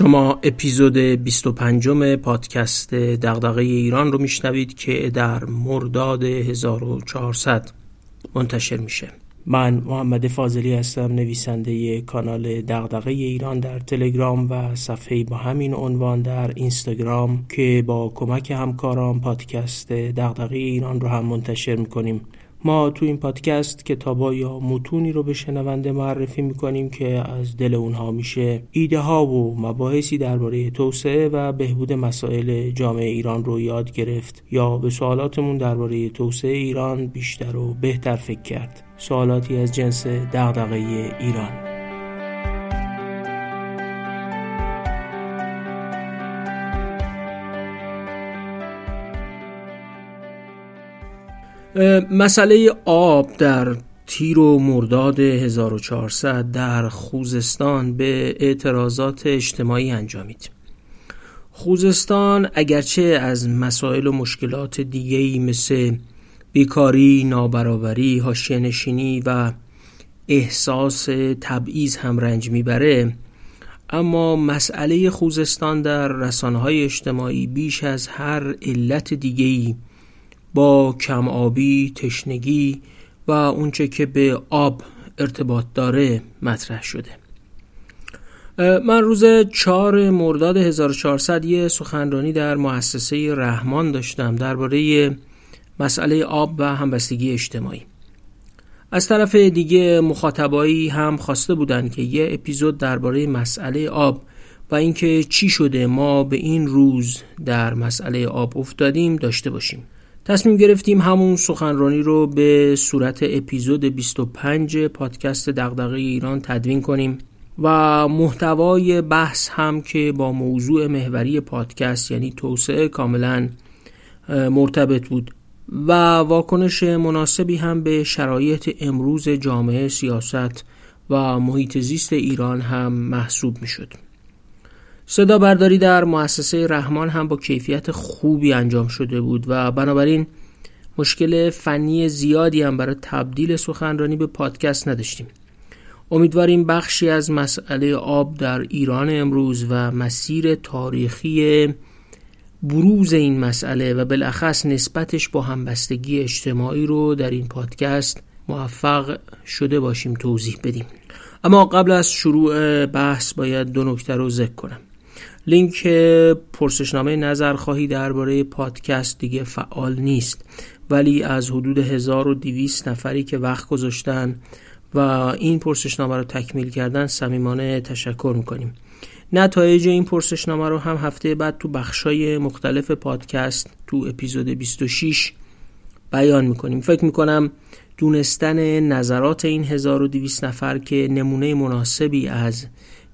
شما اپیزود 25 پادکست دغدغه ایران رو میشنوید که در مرداد 1400 منتشر میشه. من محمد فاضلی هستم نویسنده کانال دغدغه ایران در تلگرام و صفحه با همین عنوان در اینستاگرام که با کمک همکاران پادکست دغدغه ایران رو هم منتشر می‌کنیم. ما تو این پادکست کتابا یا متونی رو به شنونده معرفی می‌کنیم که از دل اونها میشه ایده ها و مباحثی درباره توسعه و بهبود مسائل جامعه ایران رو یاد گرفت یا به سوالاتمون درباره توسعه ایران بیشتر و بهتر فکر کرد. سوالاتی از جنس دغدغه ایران. مسئله آب در تیر و مرداد 1400 در خوزستان به اعتراضات اجتماعی انجامید. خوزستان اگرچه از مسائل و مشکلات دیگهی مثل بیکاری، نابرابری، هاشینشینی و احساس تبعیض هم رنج می‌بره اما مسئله خوزستان در رسانه اجتماعی بیش از هر علت دیگهی با کم آبی، تشنگی و اونچه که به آب ارتباط داره مطرح شده. من روز 4 مرداد 1400 یه سخنرانی در مؤسسه رحمان داشتم درباره مسئله آب و همبستگی اجتماعی. از طرف دیگه مخاطبایی هم خواسته بودند که یه اپیزود درباره مسئله آب و اینکه چی شده ما به این روز در مسئله آب افتادیم داشته باشیم. تصمیم گرفتیم همون سخنرانی رو به صورت اپیزود 25 پادکست دغدغه ایران تدوین کنیم و محتوای بحث هم که با موضوع محوری پادکست یعنی توسعه کاملا مرتبط بود و واکنش مناسبی هم به شرایط امروز جامعه سیاست و محیط زیست ایران هم محسوب می شد. صدا برداری در مؤسسه رحمان هم با کیفیت خوبی انجام شده بود و بنابراین مشکل فنی زیادی هم برای تبدیل سخنرانی به پادکست نداشتیم. امیدواریم بخشی از مسئله آب در ایران امروز و مسیر تاریخی بروز این مسئله و بالاخص نسبتش با همبستگی اجتماعی رو در این پادکست موفق شده باشیم توضیح بدیم. اما قبل از شروع بحث باید دو نکته رو ذکر کنم. لینک پرسشنامه نظرخواهی درباره پادکست دیگه فعال نیست ولی از حدود 1200 نفری که وقت گذاشتن و این پرسشنامه رو تکمیل کردن صمیمانه تشکر می‌کنیم. نتایج این پرسشنامه رو هم هفته بعد تو بخشای مختلف پادکست تو اپیزود 26 بیان می‌کنیم. فکر می‌کنم دونستن نظرات این 1200 نفر که نمونه مناسبی از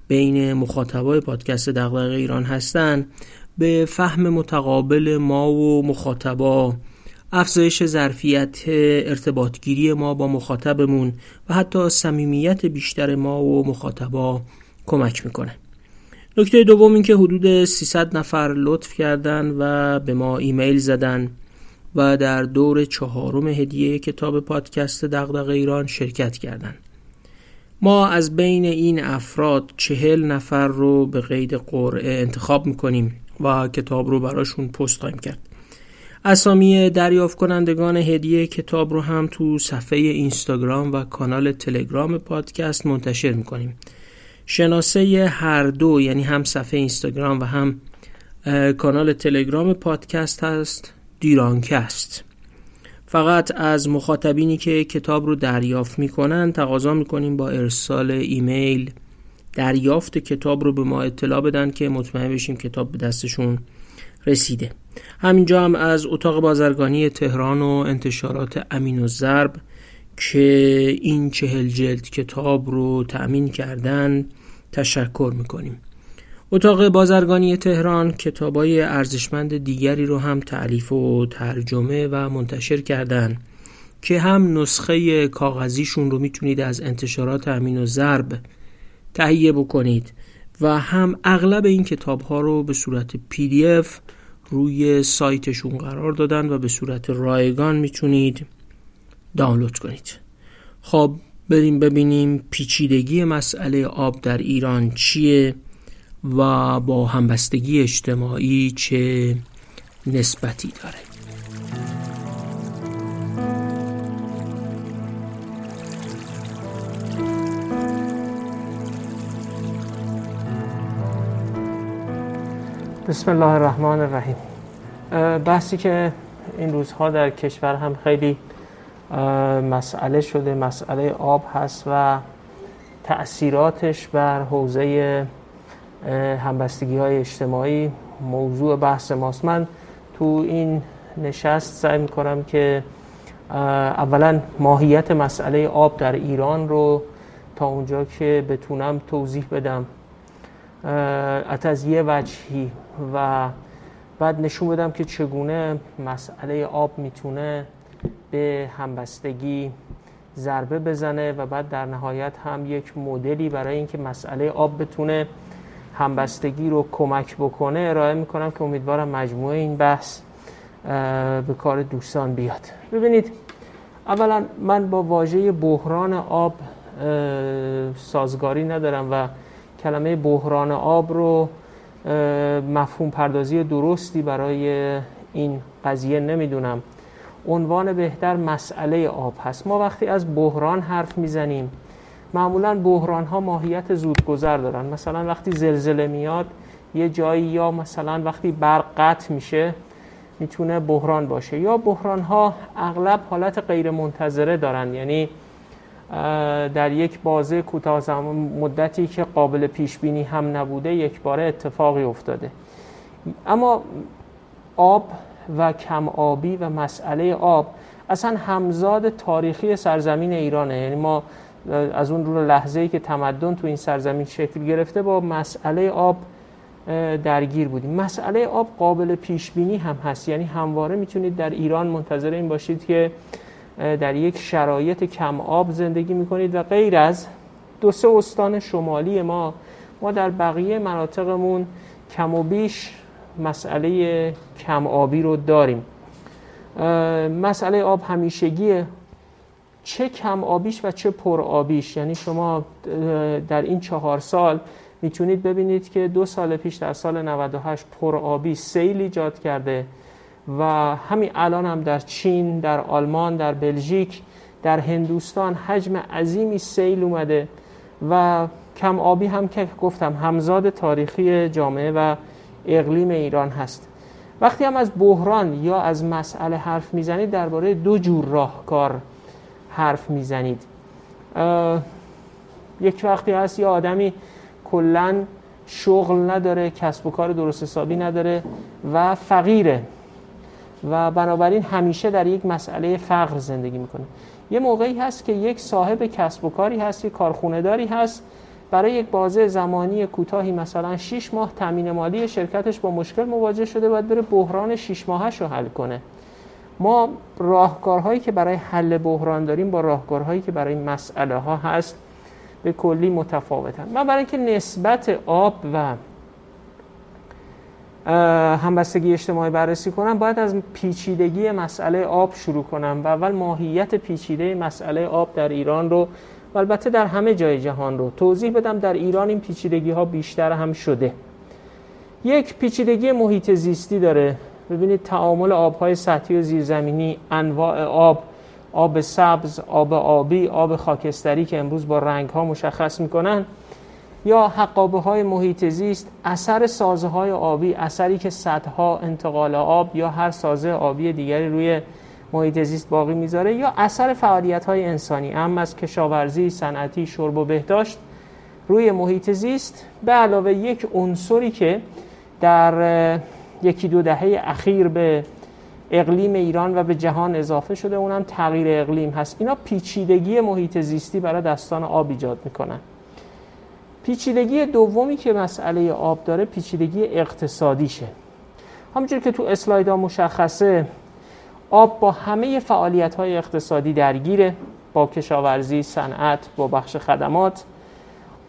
بین مخاطبای پادکست دغدغه ایران هستند به فهم متقابل ما و مخاطبا افزایش ظرفیت ارتباطگیری ما با مخاطبمون و حتی صمیمیت بیشتر ما و مخاطبا کمک می‌کنه نکته دوم این که حدود 300 نفر لطف کردن و به ما ایمیل زدن و در دور چهارم هدیه کتاب پادکست دغدغه ایران شرکت کردند. ما از بین این افراد چهل نفر رو به قید قرعه انتخاب می‌کنیم و کتاب رو براشون پست خواهیم کرد. اسامی دریافت کنندگان هدیه کتاب رو هم تو صفحه اینستاگرام و کانال تلگرام پادکست منتشر می‌کنیم. شناسه هر دو یعنی هم صفحه اینستاگرام و هم کانال تلگرام پادکست هست دیرانکست. فقط از مخاطبینی که کتاب رو دریافت می‌کنن تقاضا می‌کنیم با ارسال ایمیل. دریافت کتاب رو به ما اطلاع بدن که مطمئن بشیم کتاب به دستشون رسیده. همینجا هم از اتاق بازرگانی تهران و انتشارات امین و ضرب که این چهل جلد کتاب رو تأمین کردن تشکر می‌کنیم. اتاق بازرگانی تهران کتابای ارزشمند دیگری رو هم تعلیف و ترجمه و منتشر کردن که هم نسخه کاغذیشون رو می‌تونید از انتشارات امین و ضرب تهیه بکنید و هم اغلب این کتاب ها رو به صورت پی دی اف روی سایتشون قرار دادن و به صورت رایگان می‌تونید دانلود کنید. خب بریم ببینیم پیچیدگی مسئله آب در ایران چیه؟ و با همبستگی اجتماعی چه نسبتی داره. بسم الله الرحمن الرحیم. بحثی که این روزها در کشور هم خیلی مسئله شده مسئله آب هست و تأثیراتش بر حوزه همبستگی های اجتماعی موضوع بحث ماست. من تو این نشست سعی می‌کنم که اولا ماهیت مسئله آب در ایران رو تا اونجا که بتونم توضیح بدم. از یه وجهی و بعد نشون بدم که چگونه مسئله آب می‌تونه به همبستگی ضربه بزنه و بعد در نهایت هم یک مدلی برای اینکه مسئله آب بتونه همبستگی رو کمک بکنه ارائه می‌کنم که امیدوارم مجموعه این بحث به کار دوستان بیاد. ببینید اولا من با واژه بحران آب سازگاری ندارم و کلمه بحران آب رو مفهوم پردازی درستی برای این قضیه نمی‌دونم. عنوان بهتر مسئله آب هست. ما وقتی از بحران حرف می‌زنیم معمولا بحران ها ماهیت زودگذر دارن. مثلا وقتی زلزله میاد یه جایی یا مثلا وقتی برق قطع میشه می‌تونه بحران باشه. یا بحران ها اغلب حالت غیر منتظره دارن. یعنی در یک بازه کوتاه مدتی که قابل پیش بینی هم نبوده یک باره اتفاقی افتاده. اما آب و کم آبی و مسئله آب اصلا همزاد تاریخی سرزمین ایرانه. یعنی ما از اون رو لحظه ای که تمدن تو این سرزمین شکل گرفته با مسئله آب درگیر بودیم. مسئله آب قابل پیش بینی هم هست. یعنی همواره می‌تونید در ایران منتظر این باشید که در یک شرایط کم آب زندگی می‌کنید و غیر از دو سه استان شمالی ما. ما در بقیه مناطقمون کم و بیش مسئله کم آبی رو داریم. مسئله آب همیشگیه. چه کم آبیش و چه پر آبیش. یعنی شما در این چهار سال می‌تونید ببینید که دو سال پیش در سال 98 پر آبی سیل ایجاد کرده و همین الان هم در چین در آلمان در بلژیک در هندوستان حجم عظیمی سیل اومده و کم آبی هم که گفتم همزاد تاریخی جامعه و اقلیم ایران هست. وقتی هم از بحران یا از مسئله حرف می‌زنید درباره دو جور راهکار حرف می‌زنید. یک وقتی هست یه آدمی کلا شغل نداره کسب و کار درست حسابی نداره و فقیره. و بنابراین همیشه در یک مسئله فقر زندگی می‌کنه. یه موقعی هست که یک صاحب کسب و کاری هست یک کارخونه داری هست برای یک بازه زمانی کوتاهی مثلا 6 ماه تامین مالی شرکتش با مشکل مواجه شده باید بره بحران 6 ماهش رو حل کنه. ما راهکارهایی که برای حل بحران داریم با راهکارهایی که برای مسئله ها هست به کلی متفاوتن. من برای اینکه نسبت آب و همبستگی اجتماعی بررسی کنم باید از پیچیدگی مسئله آب شروع کنم و اول ماهیت پیچیده مسئله آب در ایران رو و البته در همه جای جهان رو توضیح بدم. در ایران این پیچیدگی ها بیشتر هم شده. یک پیچیدگی محیط زیستی داره. ببینید تعامل آبهای سطحی و زیرزمینی انواع آب آب سبز آب آبی آب خاکستری که امروز با رنگ ها مشخص می‌کنن یا حقابه های محیط زیست اثر سازه های آبی اثری که صدها انتقال آب یا هر سازه آبی دیگری روی محیط زیست باقی می‌ذاره یا اثر فعالیت های انسانی اما از کشاورزی صنعتی شرب و بهداشت روی محیط زیست به علاوه یک عنصری که در یکی دو دهه اخیر به اقلیم ایران و به جهان اضافه شده. اونم تغییر اقلیم هست. اینا پیچیدگی محیط زیستی برای دستان آب ایجاد می‌کنن. پیچیدگی دومی که مسئله آب داره پیچیدگی اقتصادیشه. همونجور که تو اسلایدها مشخصه آب با همه فعالیت های اقتصادی درگیره. با کشاورزی، صنعت، با بخش خدمات.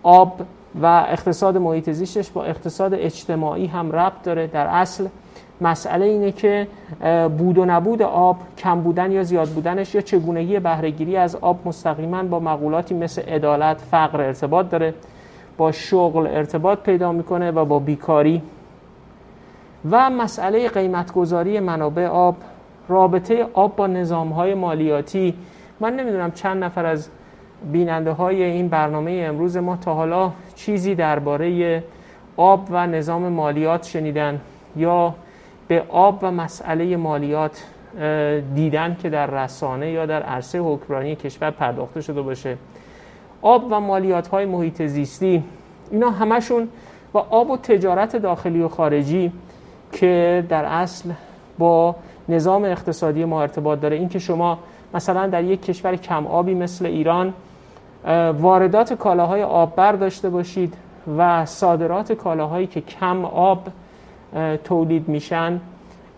آب و اقتصاد محیط زیستش با اقتصاد اجتماعی هم ربط داره. در اصل مسئله اینه که بود و نبود آب کم بودن یا زیاد بودنش یا چگونگی بهرهگیری از آب مستقیما با مقولاتی مثل عدالت فقر ارتباط داره با شغل ارتباط پیدا می‌کنه و با بیکاری. و مسئله قیمتگذاری منابع آب رابطه آب با نظام های مالیاتی. من نمی‌دونم چند نفر از بیننده های این برنامه امروز ما تا حالا چیزی درباره آب و نظام مالیات شنیدن یا به آب و مسئله مالیات دیدن که در رسانه یا در عرصه حکمرانی کشور پرداخته شده باشه. آب و مالیات های محیط زیستی اینا همشون و آب و تجارت داخلی و خارجی که در اصل با نظام اقتصادی ما ارتباط داره. این که شما مثلا در یک کشور کم آبی مثل ایران واردات کالاهای آببر داشته باشید و صادرات کالاهایی که کم آب تولید میشن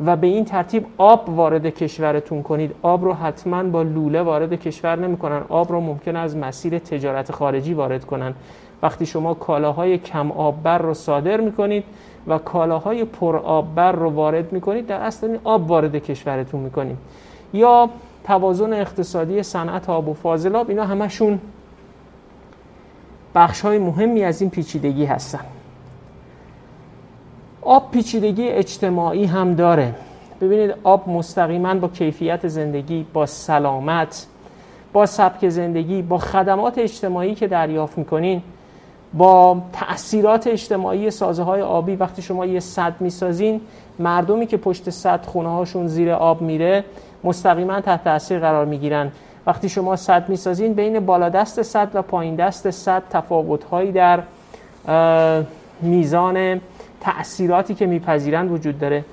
و به این ترتیب آب وارد کشورتون کنید. آب رو حتما با لوله وارد کشور نمی‌کنن. آب رو ممکن از مسیر تجارت خارجی وارد کنن. وقتی شما کالاهای کم آببر رو صادر می‌کنید و کالاهای پر آببر رو وارد می‌کنید در اصل آب وارد کشورتون می‌کنید. یا توازن اقتصادی صنعت آب و فاضلاب اینا همشون بخش های مهمی از این پیچیدگی هستن. آب پیچیدگی اجتماعی هم داره. ببینید آب مستقیما با کیفیت زندگی با سلامت با سبک زندگی با خدمات اجتماعی که دریافت می‌کنین با تأثیرات اجتماعی سازه های آبی. وقتی شما یه صد می‌سازین مردمی که پشت صد خونه هاشون زیر آب میره مستقیما تحت تاثیر قرار می‌گیرن. وقتی شما صد می‌سازین بین بالا دست صد و پایین دست صد تفاوت هایی در میزان تأثیراتی که میپذیرند وجود داره.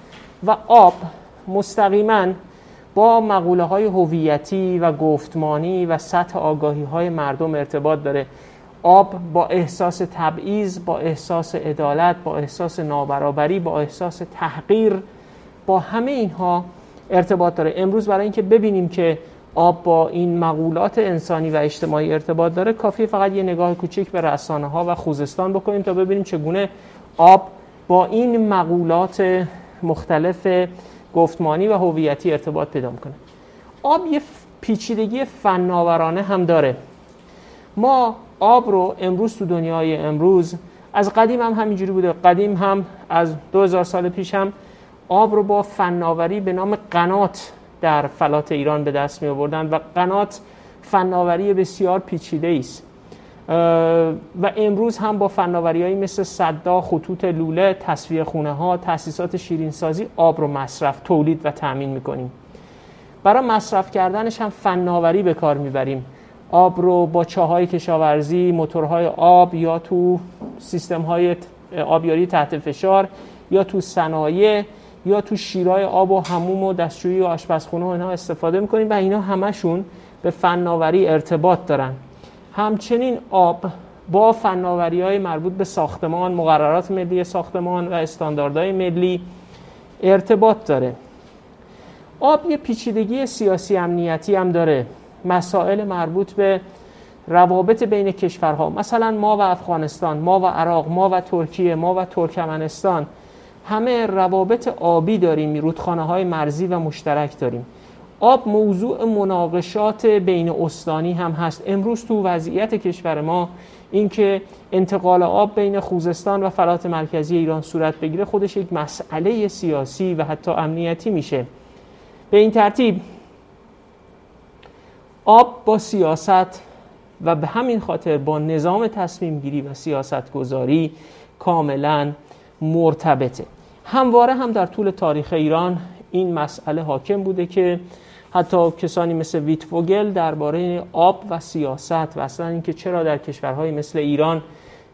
و آب مستقیما با مقوله های هویتی و گفتمانی و سطح آگاهی های مردم ارتباط داره. آب با احساس تبعیض با احساس عدالت با احساس نابرابری با احساس تحقیر با همه اینها ارتباط داره. امروز برای اینکه ببینیم که آب با این مقولات انسانی و اجتماعی ارتباط داره کافی فقط یه نگاه کوچک به رسانه ها و خوزستان بکنیم تا ببینیم چگونه آب با این مقولات مختلف گفتمانی و هویتی ارتباط پیدا می‌کنه. آب یه پیچیدگی فناورانه هم داره. ما آب رو امروز تو دنیای امروز از قدیم هم همینجوری بوده قدیم هم از 2000 سال پیش هم آب رو با فناوری به نام قنات در فلات ایران به دست می آوردن و قنات فناوری بسیار پیچیده است. و امروز هم با فناوری مثل صدا خطوط لوله تصویه خونه ها تاسیسات شیرینسازی آب رو مصرف تولید و تأمین می‌کنیم. برای مصرف کردنش هم فناوری به کار می‌بریم. آب رو با چاهای کشاورزی موتورهای آب یا تو سیستم های آبیاری تحت فشار یا تو صنایع یا تو شیرای آب و هموم و دستشویی و آشپزخونه و اینها استفاده می‌کنیم و اینا همشون به فناوری ارتباط دارن. همچنین آب با فناوری های مربوط به ساختمان مقررات ملی ساختمان و استانداردهای ملی ارتباط داره. آب یه پیچیدگی سیاسی امنیتی هم داره. مسائل مربوط به روابط بین کشورها. مثلا ما و افغانستان ما و عراق ما و ترکیه ما و ترکمنستان همه روابط آبی داریم رودخانه های مرزی و مشترک داریم. آب موضوع مناقشات بین استانی هم هست. امروز تو وضعیت کشور ما اینکه انتقال آب بین خوزستان و فلات مرکزی ایران صورت بگیره خودش یک مسئله سیاسی و حتی امنیتی میشه. به این ترتیب آب با سیاست و به همین خاطر با نظام تصمیم گیری و سیاست گذاری کاملا مرتبطه. همواره هم در طول تاریخ ایران این مسئله حاکم بوده که حتی کسانی مثل ویتفوگل درباره آب و سیاست و اصلا اینکه چرا در کشورهای مثل ایران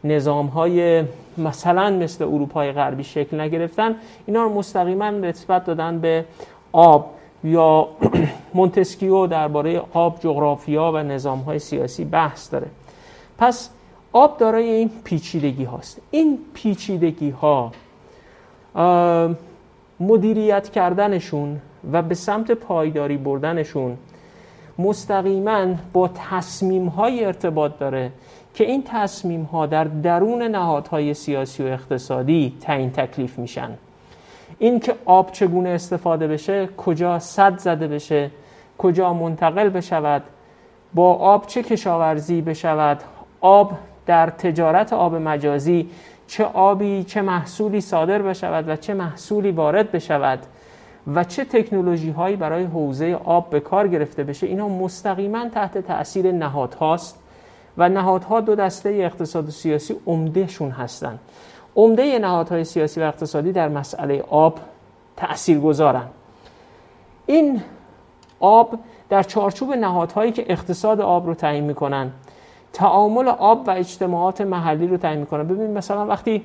نظامهای مثلا مثل اروپای غربی شکل نگرفتن اینا رو مستقیما نسبت دادن به آب یا مونتسکیو درباره آب جغرافیا و نظامهای سیاسی بحث داره. پس آب دارای این پیچیدگی هاست. این پیچیدگی ها مدیریت کردنشون و به سمت پایداری بردنشون مستقیما با تصمیم های ارتباط داره که این تصمیم ها در درون نهادهای سیاسی و اقتصادی تعیین تکلیف میشن. این که آب چگونه استفاده بشه کجا صد زده بشه کجا منتقل بشود با آب چه کشاورزی بشود آب در تجارت آب مجازی چه آبی چه محصولی صادر بشود و چه محصولی وارد بشود و چه تکنولوژی هایی برای حوزه آب به کار گرفته بشه. اینا مستقیما تحت تاثیر نهادهاست و نهادها دو دسته اقتصاد و سیاسی عمدهشون هستند عمده نهادهای سیاسی و اقتصادی در مسئله آب تأثیر گذارن این آب در چارچوب نهادهایی که اقتصاد آب رو تعیین می‌کنن تعامل آب و اجتماعات محلی رو تعیین می‌کنن ببینید مثلا وقتی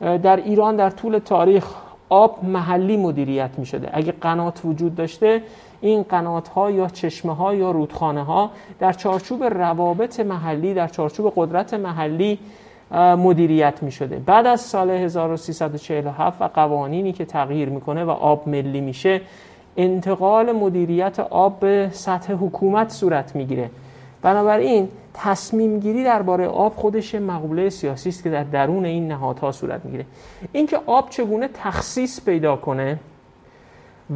در ایران در طول تاریخ آب محلی مدیریت می شده اگه قنات وجود داشته این قنات ها یا چشمه ها یا رودخانه ها در چارچوب روابط محلی در چارچوب قدرت محلی مدیریت می شده بعد از سال 1347 و قوانینی که تغییر می‌کنه و آب ملی میشه انتقال مدیریت آب به سطح حکومت صورت می‌گیره. بنابراین تصمیم گیری درباره آب خودش مقوله سیاسی است که در درون این نهادها صورت می‌گیره. اینکه آب چگونه تخصیص پیدا کنه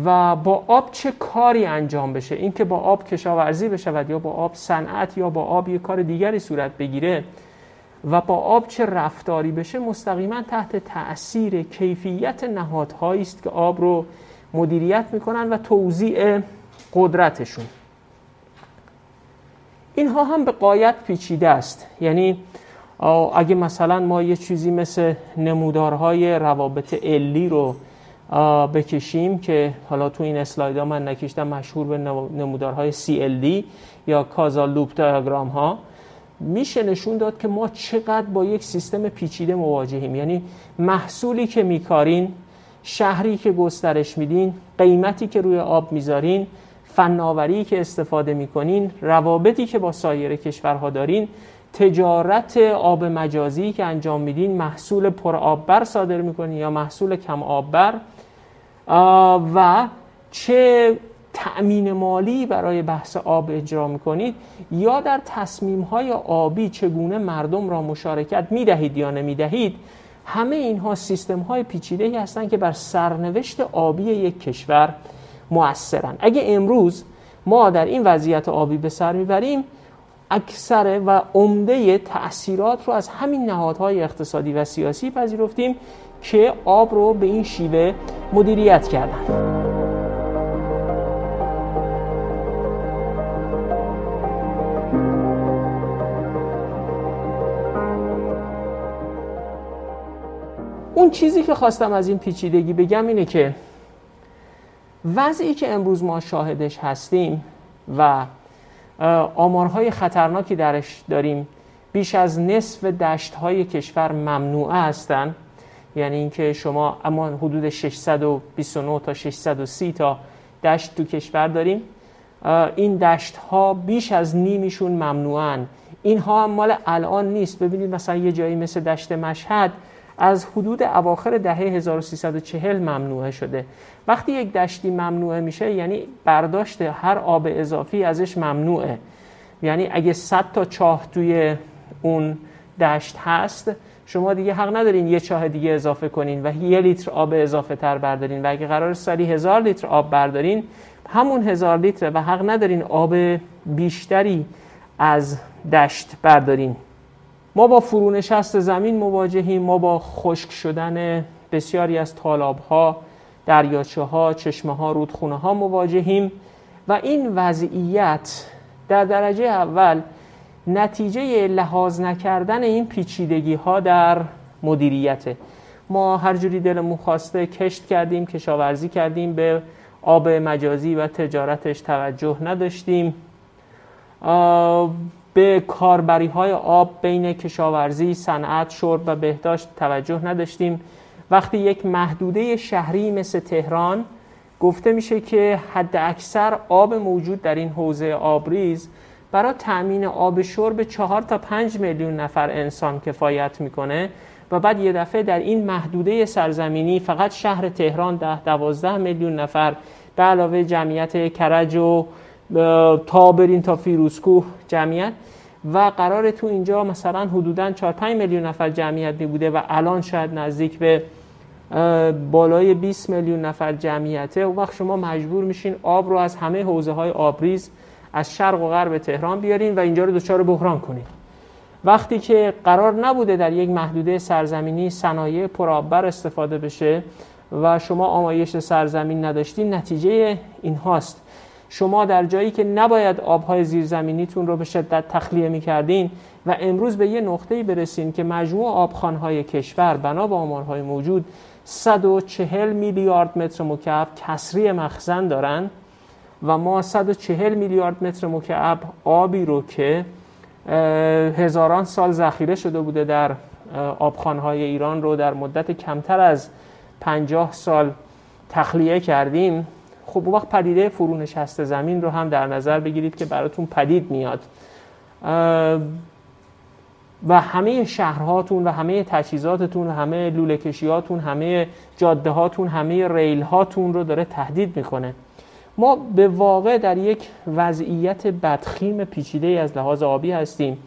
و با آب چه کاری انجام بشه اینکه با آب کشاورزی بشود یا با آب صنعت یا با آب یک کار دیگری صورت بگیره و با آب چه رفتاری بشه مستقیما تحت تاثیر کیفیت نهادهایی است که آب رو مدیریت می‌کنن و توزیع قدرتشون. اینها هم به قایت پیچیده است. یعنی اگه مثلا ما یه چیزی مثل نمودارهای روابط علی رو بکشیم که حالا تو این اسلاید ها من نکشتم مشهور به نمودارهای CLD یا کازا لوپ دیاگرام ها میشه نشون داد که ما چقدر با یک سیستم پیچیده مواجهیم. یعنی محصولی که میکارین شهری که گسترش میدین قیمتی که روی آب می‌ذارین فناوری که استفاده می‌کنین روابطی که با سایر کشورها دارین تجارت آب مجازی که انجام میدین محصول پر آببر صادر می‌کنین یا محصول کم آببر و چه تأمین مالی برای بحث آب اجرا می‌کنید یا در تصمیم های آبی چگونه مردم را مشارکت می‌دهید یا نمی‌دهید همه اینها سیستم های پیچیده هستند که بر سرنوشت آبی یک کشور مؤثرن اگه امروز ما در این وضعیت آبی به سر می‌بریم اکثر و عمده تأثیرات رو از همین نهادهای اقتصادی و سیاسی پذیرفتیم که آب رو به این شیوه مدیریت کردن. اون چیزی که خواستم از این پیچیدگی بگم اینه که وضعی که امروز ما شاهدش هستیم و آمارهای خطرناکی درش داریم بیش از نصف دشت های کشور ممنوعه هستند یعنی اینکه شما اما حدود 629 تا 630 تا دشت تو کشور داریم. این دشت ها بیش از نیمیشون ممنوعن. اینها هم مال الان نیست. ببینید مثلا یه جایی مثل دشت مشهد از حدود اواخر دهه 1340 ممنوعه شده. وقتی یک دشتی ممنوعه میشه یعنی برداشت هر آب اضافی ازش ممنوعه. یعنی اگه 100 تا چاه توی اون دشت هست شما دیگه حق ندارین یه چاه دیگه اضافه کنین و یه لیتر آب اضافه تر بردارین. و اگه قرار سالی هزار لیتر آب بردارین همون هزار لیتر و حق ندارین آب بیشتری از دشت بردارین. ما با فرونشست زمین مواجهیم ما با خشک شدن بسیاری از طالاب ها دریاچه ها چشمه ها رودخونه ها مواجهیم و این وضعیت در درجه اول نتیجه لحاظ نکردن این پیچیدگی ها در مدیریت ما هر جوری دلمون خواسته کشت کردیم کشاورزی کردیم به آب مجازی و تجارتش توجه نداشتیم. به کاربری های آب بین کشاورزی، صنعت، شرب و بهداشت توجه نداشتیم. وقتی یک محدوده شهری مثل تهران گفته میشه که حد اکثر آب موجود در این حوزه آبریز برای تأمین آب شرب چهار تا پنج میلیون نفر انسان کفایت می‌کنه و بعد یه دفعه در این محدوده سرزمینی فقط شهر تهران ده دوازده میلیون نفر به علاوه جمعیت کرج و تا برین تا فیروزکوه جمعیت. و قرار تو اینجا مثلا حدودا 4 5 میلیون نفر جمعیت می بوده و الان شاید نزدیک به بالای 20 میلیون نفر جمعیته. و وقت شما مجبور میشین آب رو از همه حوزه های آبریز از شرق و غرب تهران بیارین و اینجا رو دچار بحران کنید وقتی که قرار نبوده در یک محدوده سرزمینی صنایع پرآببر استفاده بشه و شما آمایش سرزمین نداشتین نتیجه این هاست شما در جایی که نباید آبهای زیرزمینیتون رو به شدت تخلیه می‌کردین و امروز به یه نقطه‌ای برسین که مجموع آبخانهای کشور بنا به آمارهای موجود 140 میلیارد متر مکعب کسری مخزن دارن و ما 140 میلیارد متر مکعب آبی رو که هزاران سال ذخیره شده بوده در آبخانهای ایران رو در مدت کمتر از 50 سال تخلیه کردیم. خب وقت پدیده فرونشست زمین رو هم در نظر بگیرید که براتون پدید میاد. و همه شهرهاتون و همه تجهیزاتتون و همه لوله کشیاتون همه جاده هاتون همه ریل هاتون رو داره تهدید می‌کنه. ما به واقع در یک وضعیت بدخیم پیچیده از لحاظ آبی هستیم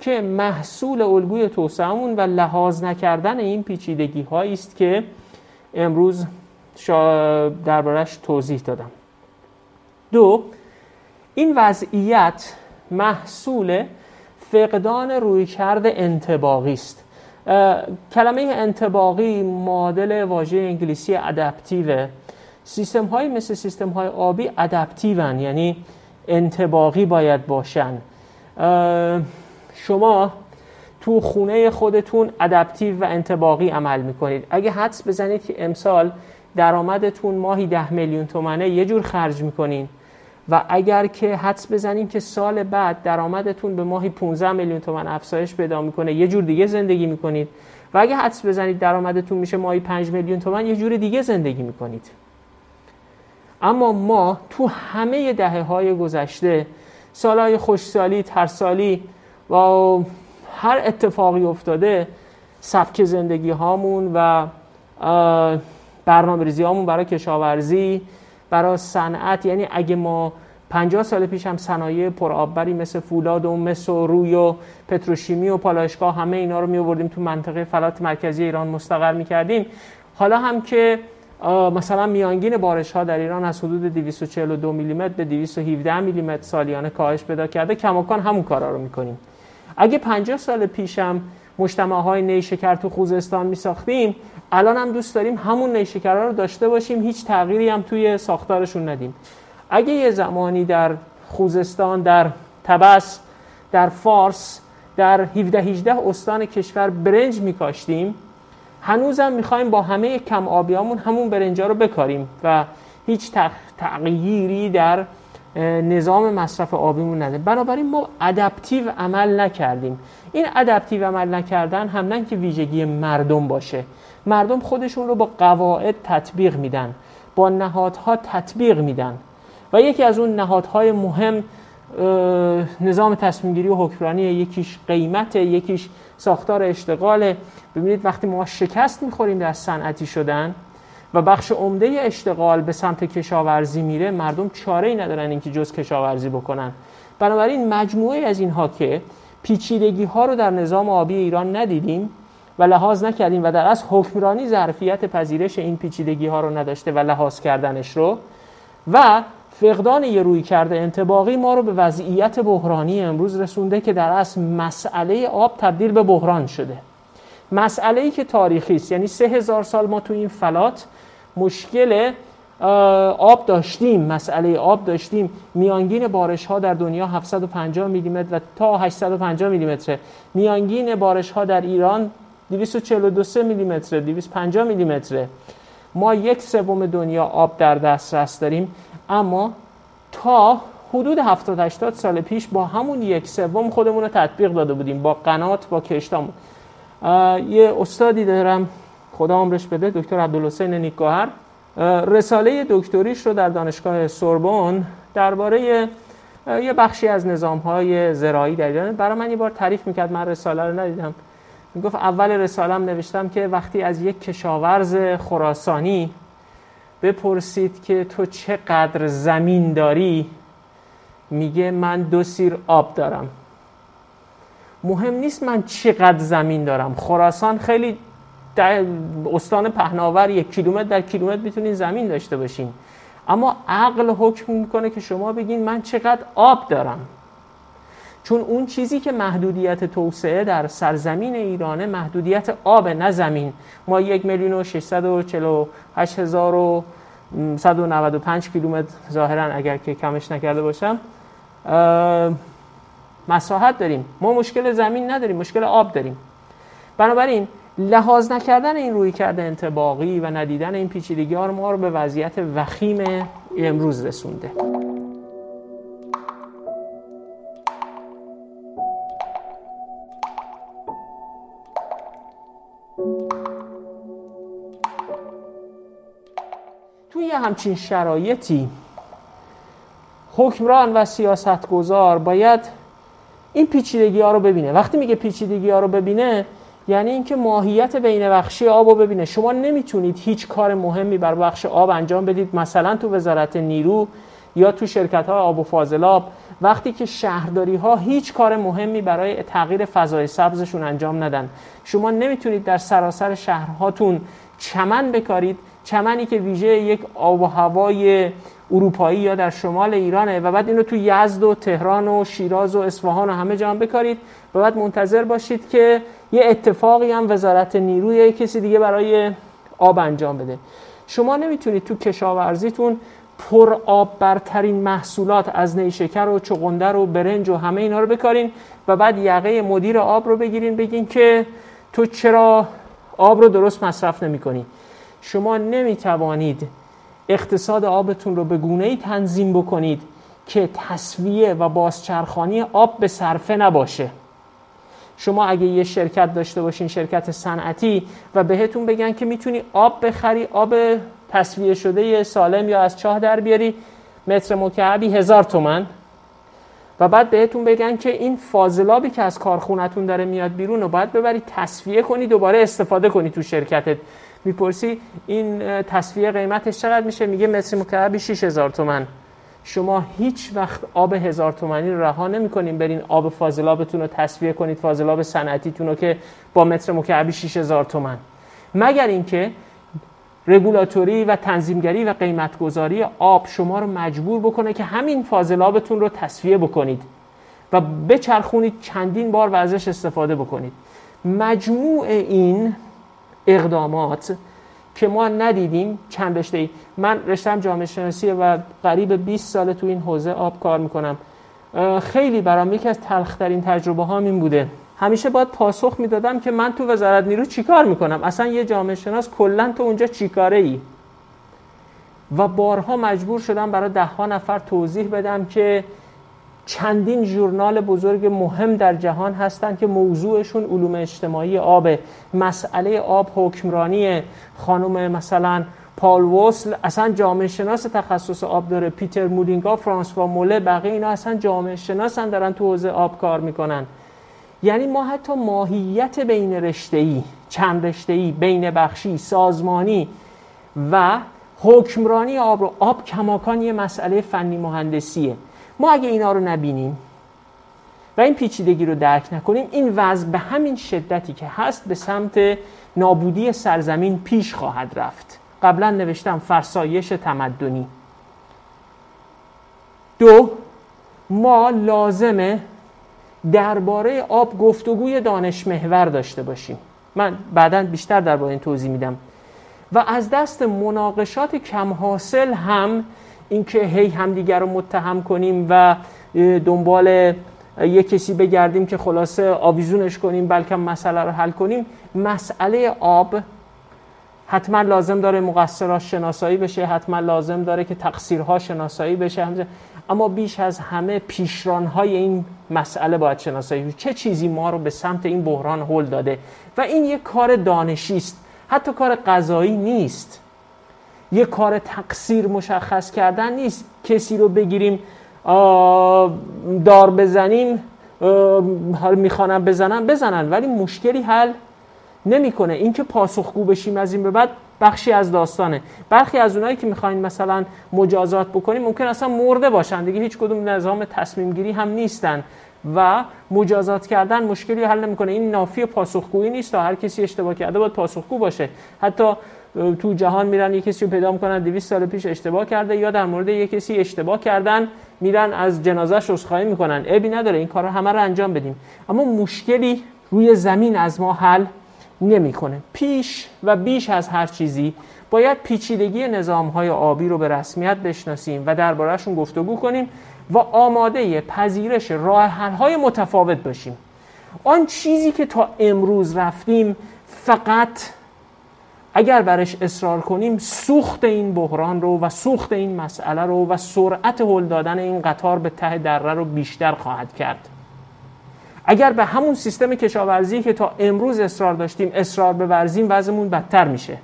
که محصول الگوی توسعهمون و لحاظ نکردن این پیچیدگی است که امروز دربارش توضیح دادم. دو این وضعیت محصول فقدان رویکرد انتباقی است. کلمه انتباقی معادل واژه انگلیسی ادپتیو سیستم های مثل سیستم های آبی ادپتیون یعنی انتباقی باید باشن. شما تو خونه خودتون ادپتیو و انتباقی عمل می‌کنید. اگه حدس بزنید که امسال درآمدتون ماهی ده میلیون تومنه یه جور خرج می‌کنین. و اگر که حدس بزنیم که سال بعد درآمدتون به ماهی 15 میلیون تومن افزایش پیدا می‌کنه یه جور دیگه زندگی می‌کنید. و اگه حدس بزنید درآمدتون میشه ماهی 5 میلیون تومن یه جور دیگه زندگی می‌کنید. اما ما تو همه دهه های گذشته سالهای خوشسالی ترسالی و هر اتفاقی افتاده سبک زندگی هامون و برنامه ریزی برای کشاورزی برای صنعت. یعنی اگه ما 50 سال پیش هم صنایع پرآببری مثل فولاد و مس و روی و پتروشیمی و پالایشگاه همه اینا رو می آوردیم تو منطقه فلات مرکزی ایران مستقر می کردیم حالا هم که مثلا میانگین بارش ها در ایران از حدود 242 میلیمتر به 217 میلیمتر سالیانه کاهش پیدا کرده. کماکان همون کارا رو می‌کنیم. اگه 50 سال پیشم مجتمع های نیشکر تو خوزستان می ساختیم الان هم دوست داریم همون نیشکرها رو داشته باشیم هیچ تغییری هم توی ساختارشون ندیم. اگه یه زمانی در خوزستان در تبس در فارس در 17 18 استان کشور برنج میکاشتیم هنوزم می‌خوایم با همه کم آبیامون همون برنجا رو بکاریم و هیچ تغییری در نظام مصرف آبیمون نده بنابراین ما ادپتیو عمل نکردیم. این ادپتیو عمل نکردن هم نه که ویژگی مردم باشه. مردم خودشون رو با قواعد تطبیق میدن. با نهادها تطبیق میدن. و یکی از اون نهادهای مهم نظام تصمیم گیری و حکمرانی یکیش قیمت یکیش ساختار اشتغال ببینید وقتی ما شکست می‌خوریم در صنعتی شدن و بخش عمده اشتغال به سمت کشاورزی میره مردم چاره ای ندارن اینکه جز کشاورزی بکنن. بنابراین مجموعه از اینها که پیچیدگی ها رو در نظام آبی ایران ندیدیم و لحاظ نکردیم و در از حکمرانی ظرفیت پذیرش این پیچیدگی ها رو نداشته و لحاظ کردنش رو و فقدان یه روی کرده انتباقی ما رو به وضعیت بحرانی امروز رسونده که در اصل مسئله آب تبدیل به بحران شده. مسئله ای که تاریخی است یعنی سه هزار سال ما تو این فلات مشکل آب داشتیم مسئله آب داشتیم. میانگین بارش ها در دنیا 750 میلیمتر و تا 850 میلیمتر میانگین بارش ها در ایران 242 میلیمتر 250 میلیمتر ما یک سوم دنیا آب در دسترس داریم. اما تا حدود 70 80 سال پیش با همون یک سوم خودمون رو تطبیق داده بودیم با قنات با کشتامون. یه استادی دارم خدا عمرش بده دکتر عبدالحسین نیکگوهر رساله دکتریش رو در دانشگاه سوربن درباره یه بخشی از نظام های زراعی در ایران برای من یه بار تعریف می‌کرد من رساله رو ندیدم. می‌گفت اول رسالم نوشتم که وقتی از یک کشاورز خراسانی بپرسید که تو چقدر زمین داری میگه من دو سیر آب دارم. مهم نیست من چقدر زمین دارم. خراسان خیلی در استان پهناور یک کیلومتر در کیلومتر می‌تونین زمین داشته باشین. اما عقل حکم می‌کنه که شما بگین من چقدر آب دارم. چون اون چیزی که محدودیت توسعه در سرزمین ایرانه محدودیت آب نه زمین. ما یک میلیون و 648 هزار و 195 کیلومتر ظاهرا اگر که کمش نکرده باشم مساحت داریم. ما مشکل زمین نداریم مشکل آب داریم. بنابراین لحاظ نکردن این روی کرده انتباقی و ندیدن این پیچیدگی ها ما رو به وضعیت وخیم امروز رسونده. توی همچین شرایطی حکمران و سیاستگزار باید این پیچیدگی ها رو ببینه. وقتی میگه پیچیدگی ها رو ببینه یعنی اینکه ماهیت بین بخشی آب رو ببینه. شما نمی‌تونید هیچ کار مهمی بر بخش آب انجام بدید مثلا تو وزارت نیرو یا تو شرکت های آب و فاضلاب. وقتی که شهرداری ها هیچ کار مهمی برای تغییر فضای سبزشون انجام ندن. شما نمی‌تونید در سراسر شهرهاتون چمن بکارید. چمنی که ویژه یک آب و هوای اروپایی یا در شمال ایرانه و بعد اینو تو یزد و تهران و شیراز و اصفهان و همه جا بکارید. و بعد منتظر باشید که یه اتفاقی هم وزارت نیروی کسی دیگه برای آب انجام بده. شما نمی‌تونید تو کشاورزیتون پر آب برترین محصولات از نیشکر و چغندر و برنج و همه اینا رو بکارین و بعد یقه مدیر آب رو بگیرین بگین که تو چرا آب رو درست مصرف نمی کنی شما نمی توانید اقتصاد آبتون رو به گونه ای تنظیم بکنید که تصویه و بازچرخانی آب به صرفه نباشه. شما اگه یه شرکت داشته باشین شرکت صنعتی و بهتون بگن که می‌تونی آب بخری آب تصویه شده سالم یا از چاه در بیاری متر مکعبی هزار تومن. و بعد بهتون بگن که این فاضلابی که از کارخونتون داره میاد بیرون و باید ببری تصفیه کنی دوباره استفاده کنی تو شرکتت. می‌پرسی این تصفیه قیمتش چقدر میشه؟ میگه متر مکعبی 6000 تومن. شما هیچ وقت آب هزار تومنی رو رها نمی‌کنین برین آب فاضلابتون رو تصفیه کنید فاضلاب صنعتیتون رو که با متر مکعبی 6000 تومن مگر اینکه رگولاتوری و تنظیمگری و قیمتگذاری آب شما رو مجبور بکنه که همین فاضلابتون رو تصفیه بکنید و بچرخونید چندین بار و ازش استفاده بکنید. مجموع این اقدامات که ما ندیدیم چند رشته ای. من رشتم جامعه شناسی و قریب 20 سال تو این حوزه آب کار می‌کنم. خیلی برام یکی از تلخترین تجربه ها این بوده. همیشه باید پاسخ می‌دادم که من تو وزارت نیرو چیکار می‌کنم؟ اصلا یه جامعه شناس کلا تو اونجا چیکاره ای و بارها مجبور شدم برای ده ها نفر توضیح بدم که چندین ژورنال بزرگ مهم در جهان هستند که موضوعشون علوم اجتماعی آب مسئله آب حکمرانی خانم مثلا پال وصل اصلا جامعه شناس تخصص آب داره. پیتر مولینگا فرانسوا موله بقیه اینا اصلا جامعه شناس هم دارن تو حوزه آب کار می‌کنن. یعنی ما حتی ماهیت بین رشته‌ای چند رشته‌ای بین بخشی سازمانی و حکمرانی آب رو آب کماکان یه مسئله فنی مهندسیه. ما اگه اینا رو نبینیم و این پیچیدگی رو درک نکنیم این وضع به همین شدتی که هست به سمت نابودی سرزمین پیش خواهد رفت. قبلا نوشتم فرسایش تمدنی. دو ما لازمه درباره آب گفتگوی دانش محور داشته باشیم. من بعدا بیشتر درباره این توضیح میدم. و از دست مناقشات کم حاصل هم اینکه هی همدیگر رو متهم کنیم و دنبال یه کسی بگردیم که خلاصه آویزونش کنیم بلکه مسئله رو حل کنیم. مسئله آب حتما لازم داره مقصراش شناسایی بشه حتما لازم داره که تقصیرها شناسایی بشه. اما بیش از همه پیشرانهای این مسئله باید شناسایی چه چیزی ما رو به سمت این بحران هل داده؟ و این یک کار دانشی است. حتی کار قضایی نیست. یه کار تقصیر مشخص کردن نیست. کسی رو بگیریم دار بزنیم می‌خوانم بزنن بزنن. ولی مشکلی حل نمی‌کنه. اینکه پاسخگو بشیم از این به بعد بخشی از داستانه. برخی از اونایی که می‌خواین مثلا مجازات بکنیم ممکن اصلا مرده باشن. دیگه هیچ کدوم نظام تصمیم گیری هم نیستن. و مجازات کردن مشکلی حل نمی‌کنه. این نافی پاسخگویی نیست تا هر کسی اشتباه کرده باید پاسخگو باشه. حتی تو جهان میرن یه کسی رو پیدا می‌کنن 200 سال پیش اشتباه کرده یا در مورد یه کسی اشتباه کردن میرن از جنازهش عذرخواهی می‌کنن. عیبی نداره این کارا همه رو انجام بدیم. اما مشکلی روی زمین از ما حل نمی‌کنه. پیش و بیش از هر چیزی باید پیچیدگی نظام های آبی رو به رسمیت بشناسیم و دربارهشون گفتگو کنیم و آماده پذیرش راه حل های متفاوت باشیم. آن چیزی که تا امروز رفتیم فقط اگر برش اصرار کنیم سوخت این بحران رو و سوخت این مسئله رو و سرعت هل دادن این قطار به ته دره رو بیشتر خواهد کرد. اگر به همون سیستم کشاورزی که تا امروز اصرار داشتیم اصرار بورزیم وضعمون بدتر میشه.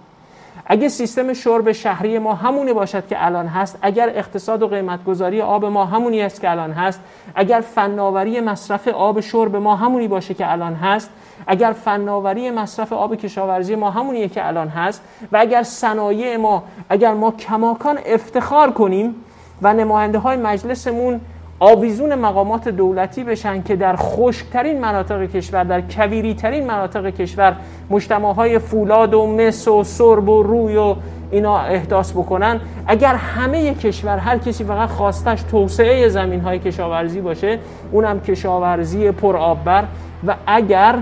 اگه سیستم شرب شهری ما همونی باشد که الان هست اگر اقتصاد و قیمتگذاری آب ما همونی است که الان هست اگر فناوری مصرف آب شرب ما همونی باشه که الان هست اگر فناوری مصرف آب کشاورزی ما همونیه که الان هست و اگر صنایع ما اگر ما کماکان افتخار کنیم و نماینده های مجلسمون آویزون مقامات دولتی بشن که در خشکترین مناطق کشور در کویریترین مناطق کشور مجتمع های فولاد و مس و سرب و روی و اینا احداث بکنن اگر همه کشور هر کسی فقط خواستش توسعه زمین های کشاورزی باشه اونم کشاورزی پر بر و اگر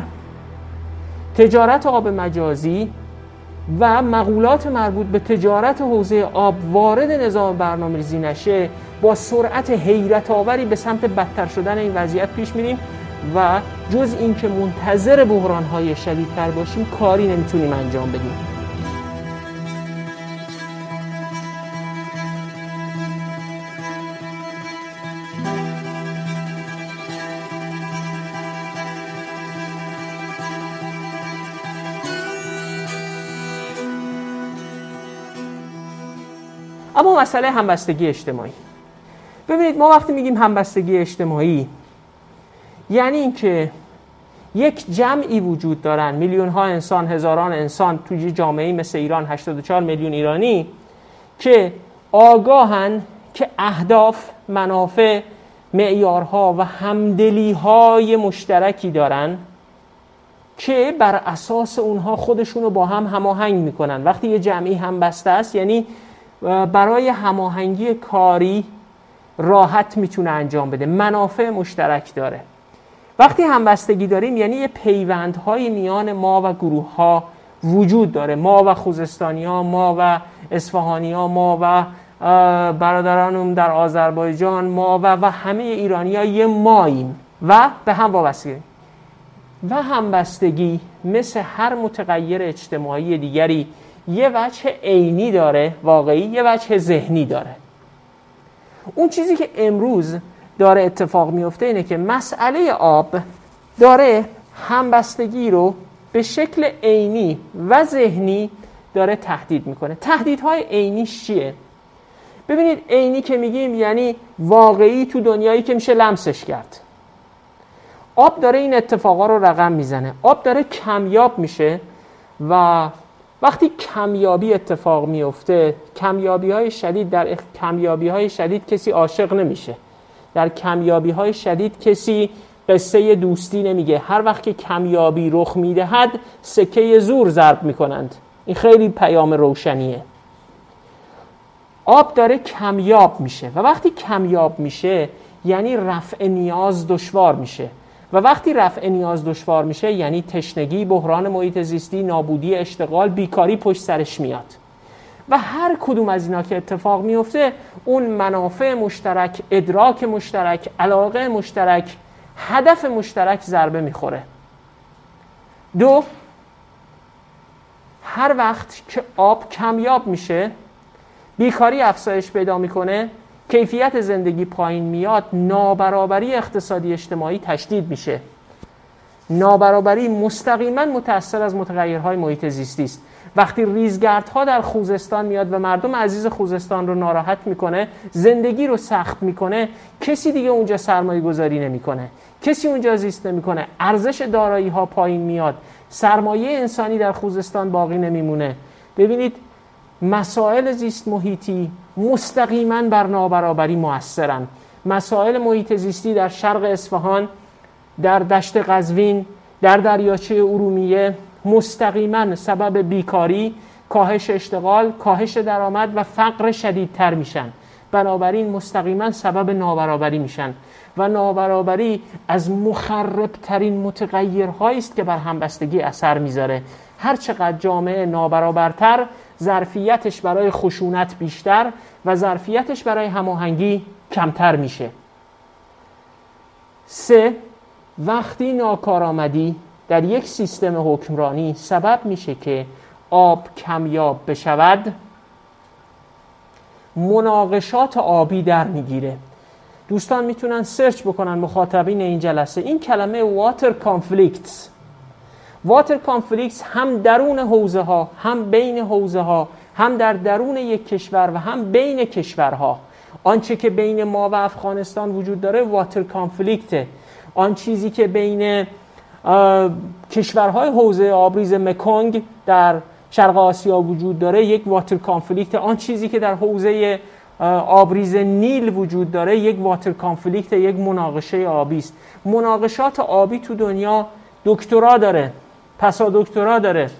تجارت آب مجازی و مقولات مربوط به تجارت حوزه آب وارد نظام برنامه ریزی نشه با سرعت حیرت آوری به سمت بدتر شدن این وضعیت پیش میریم و جز اینکه منتظر بحران های شدیدتر باشیم کاری نمی‌تونیم انجام بدیم. اما مسئله همبستگی اجتماعی. ببینید ما وقتی میگیم همبستگی اجتماعی یعنی اینکه یک جمعی وجود دارن میلیون ها انسان هزاران انسان توی جامعه مثل ایران 84 میلیون ایرانی که آگاهن که اهداف منافع معیارها و همدلی های مشترکی دارن که بر اساس اونها خودشون رو با هم هماهنگ می‌کنن. وقتی یه جمعی هم بسته است یعنی برای هماهنگی کاری راحت می‌تونه انجام بده. منافع مشترک داره. وقتی همبستگی داریم یعنی یه پیوندهای میان ما و گروه ها وجود داره. ما و خوزستانی ها ما و اصفهانی ها ما و برادرانم در آذربایجان ما و و همه ایرانی ها یه ماییم و به هم وابسته و همبستگی مثل هر متغیر اجتماعی دیگری یه وجه عینی داره واقعی یه وجه ذهنی داره. اون چیزی که امروز داره اتفاق میفته اینه که مسئله آب داره همبستگی رو به شکل عینی و ذهنی داره تهدید می‌کنه. تهدیدهای عینیش چیه؟ ببینید عینی که میگیم یعنی واقعی تو دنیایی که میشه لمسش کرد. آب داره این اتفاقا رو رقم می‌زنه. آب داره کمیاب میشه و وقتی کمیابی اتفاق میفته کمیابی های شدید در کمیابی های شدید کسی عاشق نمیشه. در کمیابی های شدید کسی قصه دوستی نمیگه. هر وقت که کمیابی رخ می‌دهد سکه زور ضرب می‌کنند. این خیلی پیام روشنیه. آب داره کمیاب میشه و وقتی کمیاب میشه یعنی رفع نیاز دشوار میشه. و وقتی رفع نیاز دشوار میشه یعنی تشنگی، بحران محیط زیستی، نابودی، اشتغال، بیکاری پشت سرش میاد. و هر کدوم از اینا که اتفاق میفته اون منافع مشترک، ادراک مشترک، علاقه مشترک، هدف مشترک ضربه می‌خوره. دو هر وقت که آب کمیاب میشه بیکاری افزایش پیدا می‌کنه کیفیت زندگی پایین میاد نابرابری اقتصادی اجتماعی تشدید میشه. نابرابری مستقیما متأثر از متغیرهای محیط زیستی است. وقتی ریزگردها در خوزستان میاد و مردم عزیز خوزستان رو ناراحت می‌کنه زندگی رو سخت می‌کنه کسی دیگه اونجا سرمایه گذاری نمی‌کنه. کسی اونجا زیست نمی‌کنه. ارزش دارایی ها پایین میاد. سرمایه انسانی در خوزستان باقی نمیمونه. ببینید مسائل زیست محیطی مستقیما بر نابرابری موثرن. مسائل محیط زیستی در شرق اصفهان در دشت قزوین در دریاچه ارومیه مستقیما سبب بیکاری کاهش اشتغال کاهش درآمد و فقر شدیدتر میشن. بنابراین مستقیما سبب نابرابری میشن و نابرابری از مخربترین متغیرهایی است که بر همبستگی اثر می‌ذاره. هر چقدر جامعه نابرابرتر ظرفیتش برای خشونت بیشتر و ظرفیتش برای هماهنگی کمتر میشه. سه وقتی ناکارآمدی در یک سیستم حکمرانی سبب میشه که آب کمیاب بشود مناقشات آبی در می‌گیره. دوستان می‌تونن سرچ بکنن مخاطبین این جلسه. این کلمه واتر کانفلیکتس water conflicts هم درون حوزه ها هم بین حوزه ها هم در درون یک کشور و هم بین کشورها. آنچه که بین ما و افغانستان وجود داره water conflict ه آن چیزی که بین کشورهای حوزه آبریز مکونگ در شرق آسیا وجود داره یک water conflict آن چیزی که در حوزه آبریز نیل وجود داره یک water conflict یک مناقشه آبی است. مناقشات آبی تو دنیا دکترا داره. پسا دکترا داره.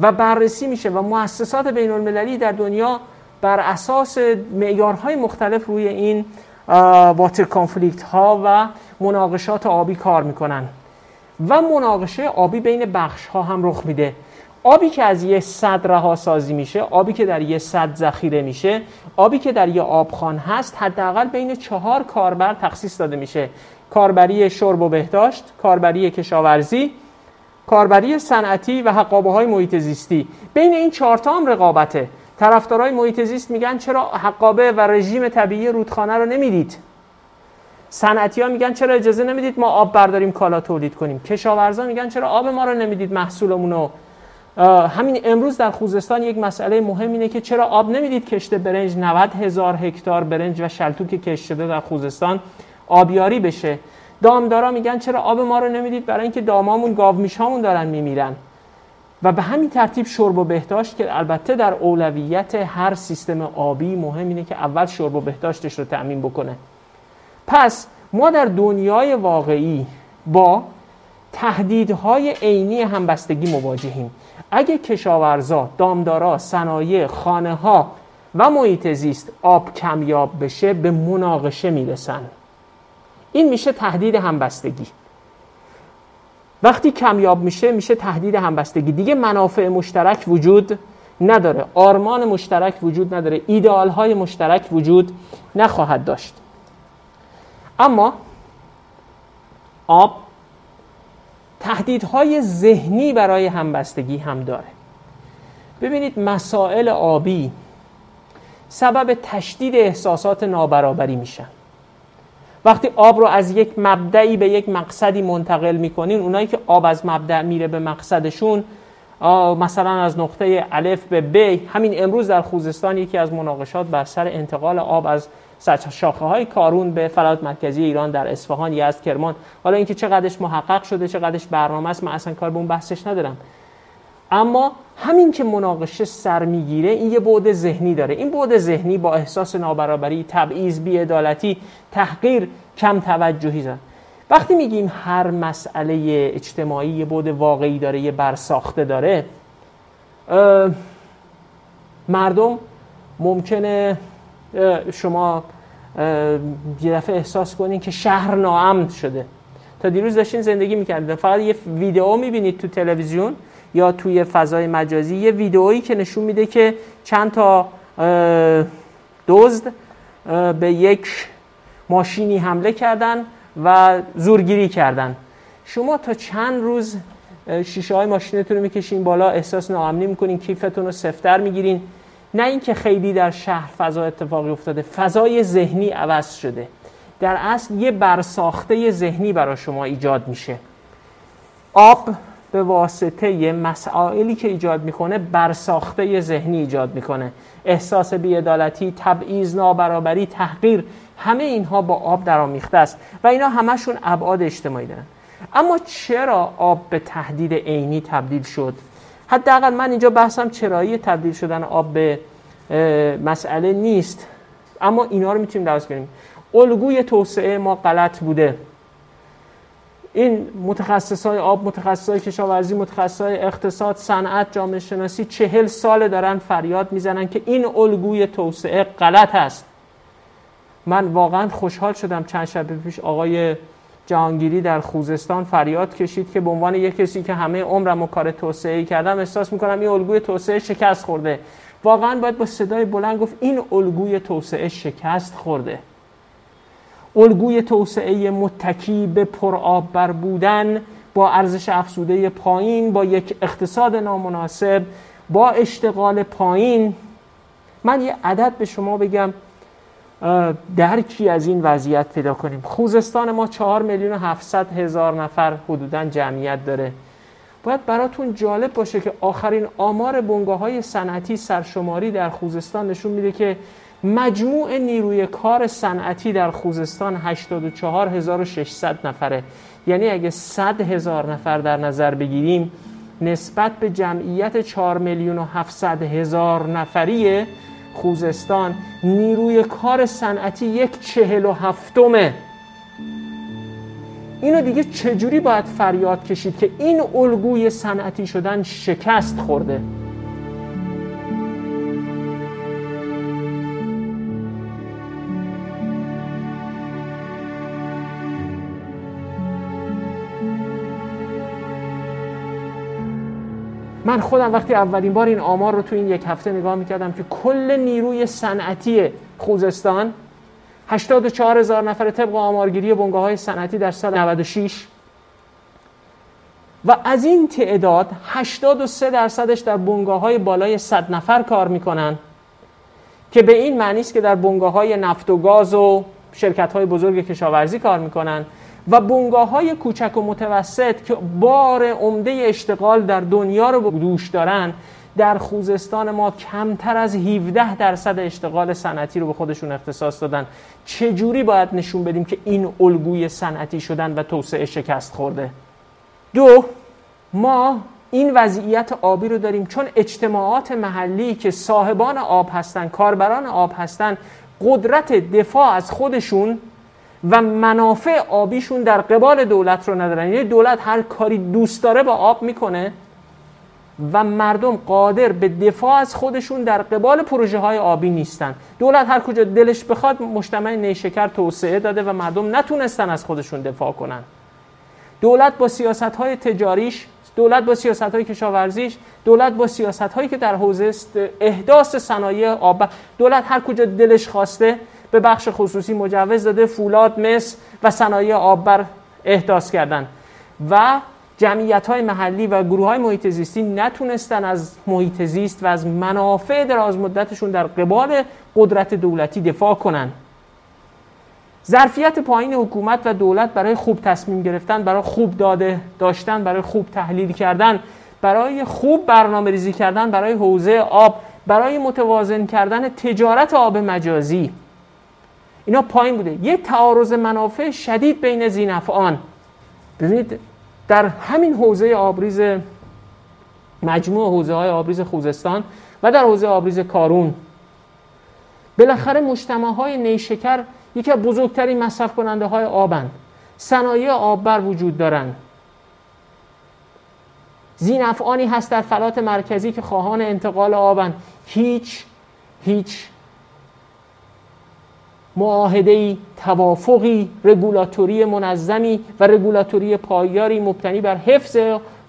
و بررسی میشه و مؤسسات بین المللی در دنیا بر اساس معیارهای مختلف روی این واتر کانفلیکت ها و مناقشات آبی کار می‌کنن. و مناقشه آبی بین بخش ها هم رخ میده. آبی که از یه صد رها سازی میشه آبی که در یه صد ذخیره میشه آبی که در یه آبخان هست حداقل بین چهار کاربر تخصیص داده میشه. کاربری شرب و بهداشت کاربری کشاورزی کاربری صنعتی و حقابه های محیط زیستی. بین این چهار تا هم رقابته. طرفدارای محیط زیست میگن چرا حقابه و رژیم طبیعی رودخانه رو نمی‌دید؟ صنعتی ها میگن چرا اجازه نمی‌دید ما آب برداریم کالا تولید کنیم. کشاورزا میگن چرا آب ما رو نمی‌دید محصولمون رو؟ همین امروز در خوزستان یک مسئله مهم اینه که چرا آب نمی‌دید کشت برنج؟ 90 هزار هکتار برنج و شلتوک کشت شده در خوزستان. آبیاری بشه. دامدارا میگن چرا آب ما رو نمی‌دید؟ برای اینکه دامامون گاومیشامون دارن میمیرن. و به همین ترتیب شرب و بهداشت که البته در اولویت هر سیستم آبی مهم اینه که اول شرب و بهداشتش رو تأمین بکنه. پس ما در دنیای واقعی با تهدیدهای عینی همبستگی مواجهیم. اگه کشاورزا، دامدارا، صنایع، خانه ها و محیط زیست آب کمیاب بشه به مناقشه می‌رسن. این میشه تهدید همبستگی. وقتی کمیاب میشه میشه تهدید همبستگی. دیگه منافع مشترک وجود نداره. آرمان مشترک وجود نداره. ایدئال های مشترک وجود نخواهد داشت. اما آب تهدیدهای ذهنی برای همبستگی هم داره. ببینید مسائل آبی سبب تشدید احساسات نابرابری میشن. وقتی آب رو از یک مبدعی به یک مقصدی منتقل می‌کنین اونایی که آب از مبدع میره به مقصدشون مثلا از نقطه الف به ب همین امروز در خوزستان یکی از مناقشات بر سر انتقال آب از شاخه های کارون به فلات مرکزی ایران در اصفهان یزد کرمان. حالا اینکه چقدرش محقق شده چقدرش برنامه است من اصلا کار به اون بحثش ندارم. اما همین که مناقشه سر می‌گیره این یه بعد ذهنی داره. این بعد ذهنی با احساس نابرابری تبعیض بیعدالتی تحقیر کم توجهی زن. وقتی میگیم هر مسئله اجتماعی یه بعد واقعی داره یه برساخته داره مردم ممکنه شما یه دفعه احساس کنین که شهر ناامن شده. تا دیروز داشتین زندگی می‌کردین. فقط یه ویدئو می‌بینید تو تلویزیون. یا توی فضای مجازی. یه ویدئویی که نشون میده که چند تا دزد به یک ماشینی حمله کردن و زورگیری کردن. شما تا چند روز شیشه های ماشینتون رو می‌کشین بالا احساس ناامنی می‌کنین کیفتون رو سفتر می‌گیرین. نه اینکه خیلی در شهر فضا اتفاقی افتاده فضای ذهنی عوض شده. در اصل یه برساخته ذهنی برای شما ایجاد میشه. آب به واسطه مسائلی که ایجاد می‌کنه برساخته ذهنی ایجاد می‌کنه. احساس بیعدالتی تبعیض نابرابری تحقیر همه اینها با آب درآمیخته است و اینا همشون ابعاد اجتماعی دارن. اما چرا آب به تهدید عینی تبدیل شد؟ حداقل من اینجا بحثم چرایی تبدیل شدن آب به مسئله نیست. اما اینا رو می‌تونیم درست کنیم. الگوی توسعه ما غلط بوده. این متخصص های آب متخصص های کشاورزی متخصص های اقتصاد صنعت جامعه شناسی چهل سال دارن فریاد می‌زنن که این الگوی توسعه غلط است من واقعا خوشحال شدم چند شب پیش آقای جهانگیری در خوزستان فریاد کشید که به عنوان یک کسی که همه عمرم و کار توسعه کردم احساس می‌کنم این الگوی توسعه شکست خورده. واقعا باید با صدای بلند گفت این الگوی توسعه شکست خورده. الگوی توسعه متکی به پرآب بر بودن با ارزش افزوده پایین با یک اقتصاد نامناسب با اشتغال پایین. من یه عدد به شما بگم درکی از این وضعیت پیدا کنیم. خوزستان ما چهار میلیون و هفتصد هزار نفر حدودا جمعیت داره. باید براتون جالب باشه که آخرین آمار بنگاه های صنعتی سرشماری در خوزستان نشون میده که مجموع نیروی کار صنعتی در خوزستان 84600 نفره. یعنی اگه 100 هزار نفر در نظر بگیریم نسبت به جمعیت 4 میلیون و 700 هزار نفری خوزستان نیروی کار صنعتی یک چهل و هفتمه. اینو دیگه چجوری باید فریاد کشید که این الگوی صنعتی شدن شکست خورده؟ من خودم وقتی اولین بار این آمار رو تو این یک هفته نگاه می‌کردم که کل نیروی صنعتی خوزستان 84 هزار نفر طبق آمارگیری بنگاه های صنعتی در سال 96 و از این تعداد 83 درصدش در بنگاه های بالای 100 نفر کار می‌کنن که به این معنی است که در بنگاه های نفت و گاز و شرکت های بزرگ کشاورزی کار می‌کنن. و بنگاه های کوچک و متوسط که بار عمده اشتغال در دنیا رو دوش دارن در خوزستان ما کمتر از 17 درصد اشتغال صنعتی رو به خودشون اختصاص دادن. چجوری باید نشون بدیم که این الگوی صنعتی شدن و توسعه شکست خورده؟ دو ما این وضعیت آبی رو داریم. چون اجتماعات محلی که صاحبان آب هستن کاربران آب هستن قدرت دفاع از خودشون و منافع آبیشون در قبال دولت رو ندارن. یعنی دولت هر کاری دوست داره با آب می‌کنه و مردم قادر به دفاع از خودشون در قبال پروژه های آبی نیستن. دولت هر کجا دلش بخواد مجتمع نیشکر توسعه داده و مردم نتونستن از خودشون دفاع کنن. دولت با سیاست های تجاریش دولت با سیاست های کشاورزیش دولت با سیاست هایی که در حوزه احداث صنایع آب دولت هر کجا دلش خواسته به بخش خصوصی مجوز داده فولاد مس و صنایع آببر احداث کردن. و جمعیت های محلی و گروه های محیط زیستی نتونستن از محیط زیست و از منافع دراز مدتشون در قبال قدرت دولتی دفاع کنن. ظرفیت پایین حکومت و دولت برای خوب تصمیم گرفتن برای خوب داده داشتن برای خوب تحلیل کردن برای خوب برنامه ریزی کردن برای حوزه آب برای متوازن کردن تجارت آب مجازی. اینا پایین بوده. یه تعارض منافع شدید بین زینفعان ببینید در همین حوزه آبریز مجموع حوزه های آبریز خوزستان و در حوزه آبریز کارون بالاخره مجتمع های نیشکر یکی از بزرگترین مصرف کننده های آبند. صنایع آببر وجود دارند. زینفعانی هست در فلات مرکزی که خواهان انتقال آبند. هیچ هیچ معاهده توافقی رگولاتوری منظمی و رگولاتوری پایداری مبتنی بر حفظ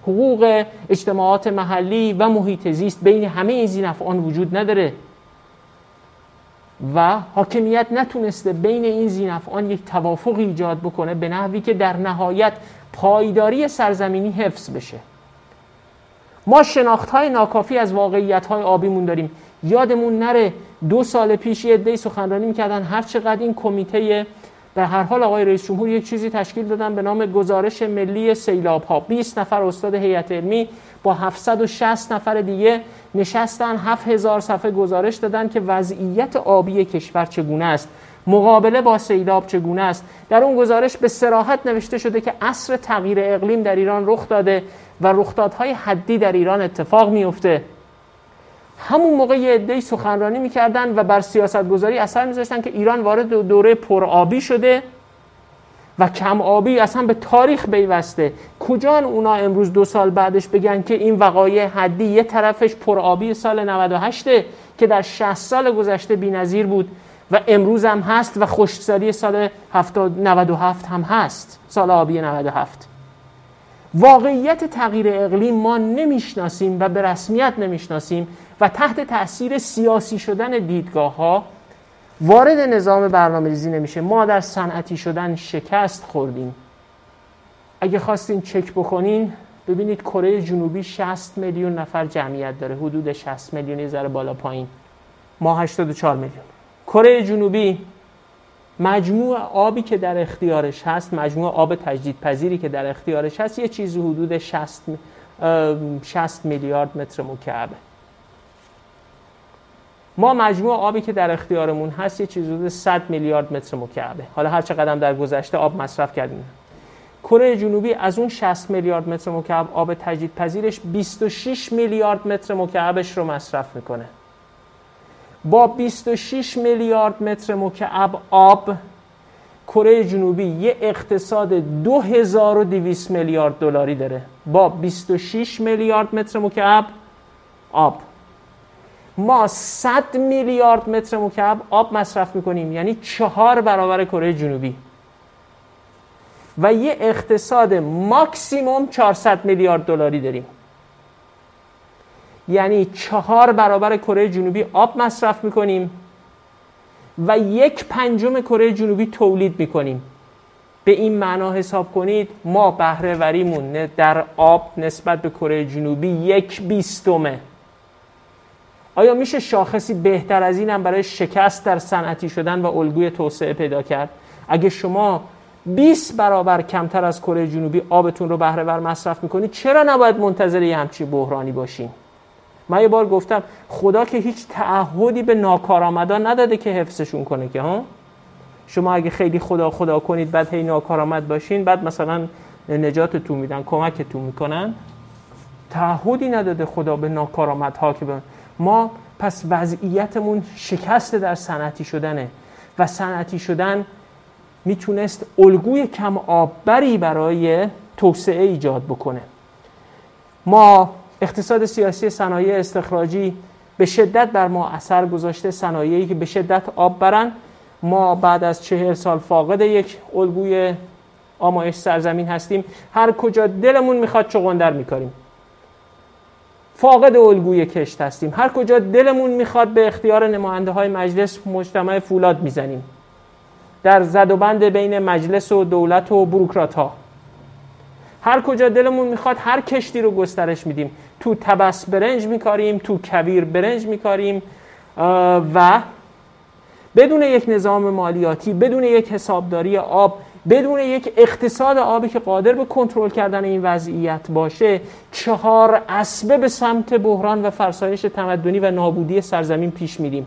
حقوق اجتماعات محلی و محیط زیست بین همه این زینفعان وجود نداره. و حاکمیت نتونسته بین این زینفعان یک توافق ایجاد بکنه به نحوی که در نهایت پایداری سرزمینی حفظ بشه. ما شناخت های ناکافی از واقعیت های آبیمون داریم. یادمون نره دو سال پیش یه عده‌ای سخنرانی می‌کردن هر چقدر این کمیته به هر حال آقای رئیس جمهور یک چیزی تشکیل دادن به نام گزارش ملی سیلاب ها. 20 نفر استاد هیئت علمی با 760 نفر دیگه نشستن 7000 صفحه گزارش دادن که وضعیت آبی کشور چگونه است. مقابله با سیلاب چگونه است. در اون گزارش به سراحت نوشته شده که عصر تغییر اقلیم در ایران رخ داده و رخدادهای حدی در ایران اتفاق میفته همون موقع یه عده‌ای سخنرانی می‌کردن و بر سیاست گذاری اثر میذاشتن که ایران وارد دوره پرآبی شده و کم آبی اصلا به تاریخ پیوسته. کجا اونا امروز دو سال بعدش بگن که این وقایع حدی یه طرفش پر آبی سال 98 که در 60 سال گذشته بی‌نظیر بود و امروز هم هست و خشکسالی سال 97 هم هست. سال آبی 97 واقعیت تغییر اقلیم ما نمی‌شناسیم و به رسمیت نمی‌شناسیم و تحت تاثیر سیاسی شدن دیدگاه ها وارد نظام برنامه ریزی نمیشه. ما در صنعتی شدن شکست خوردیم. اگه خواستین چک بکنین ببینید کره جنوبی 60 میلیون نفر جمعیت داره. حدود 60 میلیونی ذره بالا پایین. ما 84 میلیون. کره جنوبی مجموع آبی که در اختیارش هست مجموع آب تجدید پذیری که در اختیارش هست یه چیزی حدود 60 60 میلیارد متر مکعبه. ما مجموع آبی که در اختیارمون هست یه چیزی حدود 100 میلیارد متر مکعبه. حالا هر چقدر در گذشته آب مصرف کردیم. کره جنوبی از اون 60 میلیارد متر مکعب آب تجدید پذیرش 26 میلیارد متر مکعبش رو مصرف می‌کنه. با 26 میلیارد متر مکعب آب کره جنوبی یه اقتصاد 2200 میلیارد دلاری داره. با 26 میلیارد متر مکعب آب. ما 100 میلیارد متر مکعب آب مصرف می‌کنیم یعنی چهار برابر کره جنوبی. و یه اقتصاد ماکسیموم 400 میلیارد دلاری داریم. یعنی چهار برابر کره جنوبی آب مصرف می‌کنیم و یک پنجم کره جنوبی تولید می‌کنیم. به این معنا حساب کنید ما بهره وریمون در آب نسبت به کره جنوبی یک بیستمه. آیا میشه شاخصی بهتر از این هم برای شکست در صنعتی شدن و الگوی توسعه پیدا کرد؟ اگه شما 20 برابر کمتر از کره جنوبی آبتون رو بهره مصرف می‌کنید چرا نباید منتظر یه همچی بحرانی باشین؟ من یه بار گفتم خدا که هیچ تعهدی به ناکارآمدان نداده که حفظشون کنه که ها؟ شما اگه خیلی خدا خدا کنید بعد هی ناکارآمد باشین بعد مثلا نجاتتون میدن کمکتون می‌کنن. تعهدی نداده خدا به ناکارآمدها که ما پس وضعیتمون شکست در صنعتی شدنه. و صنعتی شدن می‌تونست الگوی کم آببری برای توسعه ایجاد بکنه. ما اقتصاد سیاسی صنایع استخراجی به شدت بر ما اثر گذاشته صنایعی که به شدت آب برن. ما بعد از چهل سال فاقد یک الگوی آمایش سرزمین هستیم. هر کجا دلمون می‌خواد چغندر میکاریم. فاقد الگوی کشت هستیم. هر کجا دلمون می‌خواد به اختیار نماینده های مجلس مجتمع فولاد می‌زنیم. در زد و بند بین مجلس و دولت و بروکرات ها هر کجا دلمون می‌خواد هر کشتی رو گسترش میدیم. تو تبس برنج میکاریم تو کویر برنج میکاریم و بدون یک نظام مالیاتی بدون یک حسابداری آب بدون یک اقتصاد آبی که قادر به کنترل کردن این وضعیت باشه چهار اسبه به سمت بحران و فرسایش تمدنی و نابودی سرزمین پیش میریم.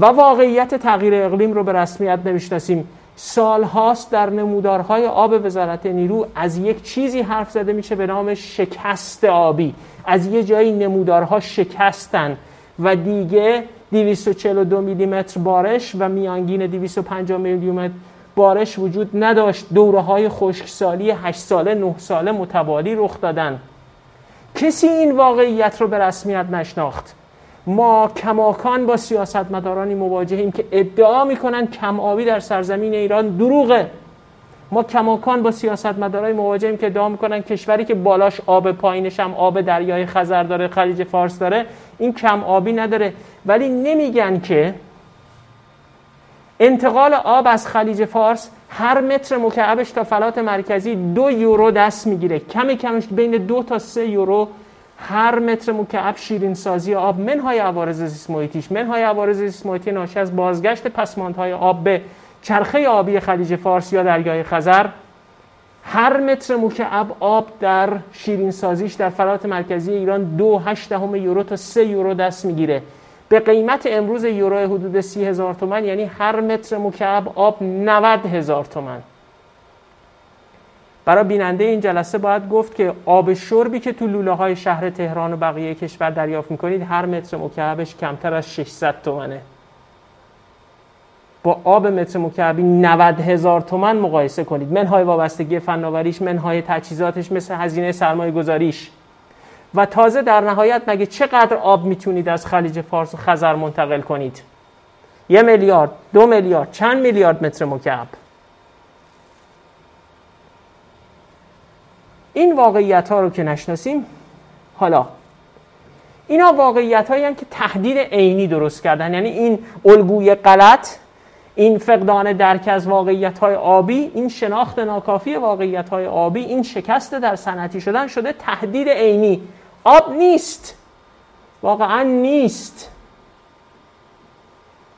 و واقعیت تغییر اقلیم رو به رسمیت نمی‌شناسیم. سالهاست در نمودارهای آب وزارت نیرو از یک چیزی حرف زده میشه به نام شکست آبی. از یه جایی نمودارها شکستن و دیگه 242 میلیمتر بارش و میانگین 250 میلیمتر بارش وجود نداشت. دوره های خشکسالی 8 ساله 9 ساله متوالی رخ دادن. کسی این واقعیت رو به رسمیت نشناخت. ما کماکان با سیاستمدارانی مواجهیم که ادعا می‌کنن کم آبی در سرزمین ایران دروغه. ما کماکان با سیاستمدارای مواجهیم که ادعا می‌کنن کشوری که بالاش آب پایینش هم آب دریای خزر داره خلیج فارس داره این کم آبی نداره. ولی نمیگن که انتقال آب از خلیج فارس هر متر مکعبش تا فلات مرکزی دو یورو دست می‌گیره. کمی کمش بین دو تا سه یورو هر متر مکعب شیرین سازی آب منهای عوارض زیست محیطیش منهای عوارض زیست محیطی ناشی از بازگشت پسماندهای آب به چرخه آبی خلیج فارس یا دریای خزر. هر متر مکعب آب در شیرین سازیش در فلات مرکزی ایران دو هشت دهم یورو تا سه یورو دست می‌گیره. به قیمت امروز یورو حدود سی هزار تومن یعنی هر متر مکعب آب 90 هزار تومن. برای بیننده این جلسه باید گفت که آب شربی که تو لوله های شهر تهران و بقیه کشور دریافت می‌کنید هر متر مکعبش کمتر از 600 تومنه. با آب متر مکعبی 90 هزار تومن مقایسه کنید. منهای وابستگی فناوریش منهای تجهیزاتش مثل هزینه سرمایه گذاریش و تازه در نهایت مگه چقدر آب می‌تونید از خلیج فارس و خزر منتقل کنید؟ یه میلیارد دو میلیارد چند میلیارد متر مکعب؟ این واقعیت ها رو که نشناسیم حالا. اینا واقعیت هایی که تهدید عینی درست کردن. یعنی این الگوی غلط این فقدان درک از واقعیت های آبی این شناخت ناکافی واقعیت های آبی این شکست در صنعتی شدن شده تهدید عینی. آب نیست. واقعا نیست.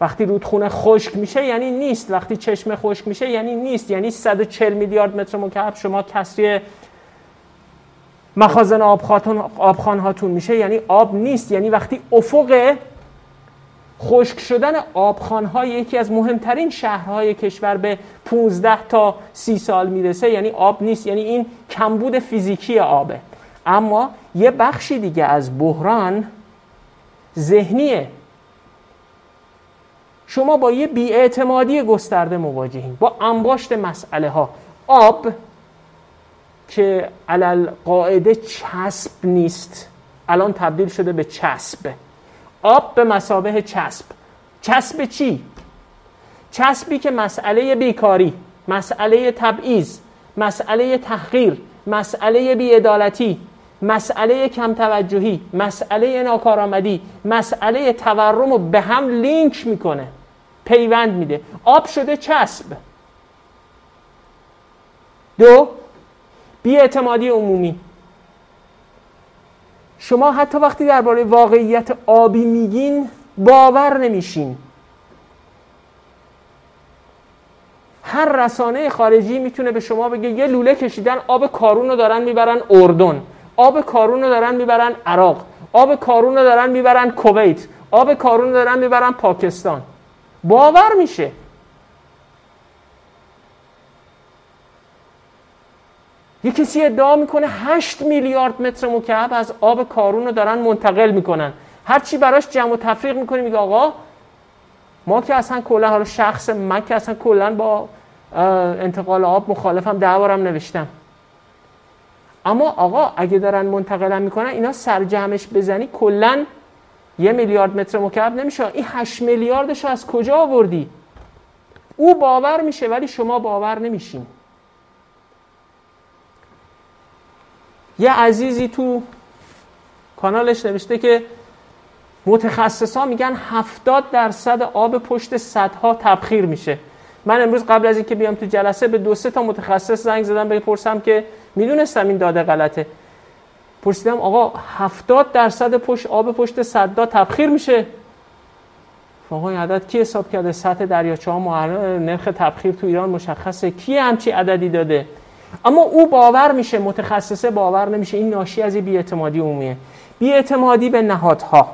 وقتی رودخونه خشک میشه یعنی نیست. وقتی چشمه خشک میشه یعنی نیست. یعنی 140 میلیارد متر مکعب شما کسری مخازن آبخان هاتون میشه. یعنی آب نیست. یعنی وقتی افق خشک شدن آبخان های یکی از مهمترین شهرهای کشور به 15 تا 30 سال می‌رسه یعنی آب نیست. یعنی این کمبود فیزیکی آبه. اما یه بخشی دیگه از بحران ذهنیه شما با یه بیاعتمادی گسترده مواجهین با انباشت مسئله ها آب که علل قاعده چسب نیست. الان تبدیل شده به چسب. آب به مسابه چسب. چسب چی؟ چسبی که مسئله بیکاری مسئله تبعیض مسئله تحقیر مسئله بیعدالتی مسئله کم توجهی مسئله ناکارآمدی مسئله تورم رو به هم لینک می‌کنه پیوند میده. آب شده چسب. دو بیاعتمادی عمومی. شما حتی وقتی درباره واقعیت آبی میگین باور نمیشین. هر رسانه خارجی می‌تونه به شما بگه یه لوله کشیدن آب کارون رو دارن می‌برن اردن. آب کارون رو دارن می‌برن عراق. آب کارون رو دارن می‌برن کویت. آب کارون رو دارن می‌برن پاکستان. باور میشه. یه کسی ادعا می‌کنه 8 میلیارد متر مکعب از آب کارون رو دارن منتقل می‌کنن. هرچی براش جمع و تفریق می‌کنه میگه آقا ما که اصلا کلا حالا شخص من که اصلا کلا با انتقال آب مخالفم ده بارم نوشتم. اما آقا اگه دارن منتقل می‌کنن اینا سرجمش بزنی کلا یه میلیارد متر مکعب نمیشه. این 8 میلیاردش از کجا آوردی؟ او باور میشه ولی شما باور نمیشین. یه عزیزی تو کانالش نوشته که متخصصا میگن 70 درصد آب پشت صدها تبخیر میشه. من امروز قبل از اینکه بیام تو جلسه به دو سه تا متخصص زنگ زدم بپرسم که می‌دونستم این داده غلطه. پرسیدم آقا 70 درصد پشت آب پشت صدا تبخیر میشه؟ آقا این عدد کی حساب کرده؟ سطح دریاچه ها نرخ تبخیر تو ایران مشخصه. کی همچی عددی داده؟ اما او باور میشه متخصصه باور نمیشه. این ناشی از بیاعتمادی عمومیه. بیاعتمادی به نهادها.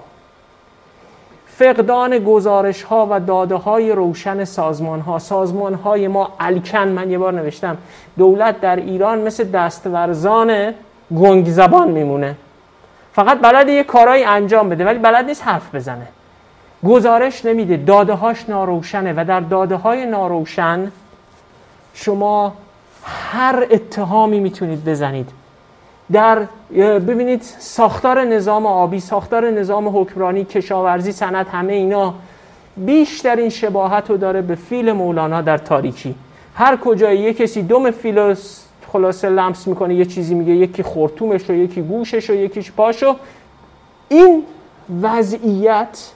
فقدان گزارش ها و داده های روشن سازمان ها سازمان های ما الکن من یه بار نوشتم دولت در ایران مثل دستورزان گنگ زبان میمونه. فقط بلد یه کارایی انجام بده ولی بلد نیست حرف بزنه. گزارش نمیده داده هاش ناروشنه و در داده های ناروشن شما هر اتهامی می‌تونید بزنید. در ببینید ساختار نظام آبی ساختار نظام حکمرانی کشاورزی سند همه اینا بیشترین شباهت رو داره به فیل مولانا در تاریکی. هر کجای یه کسی دوم فیل خلاصه لمس می‌کنه یه چیزی میگه یکی خورتومش و یکی گوشش و یکیش پاشو این وضعیت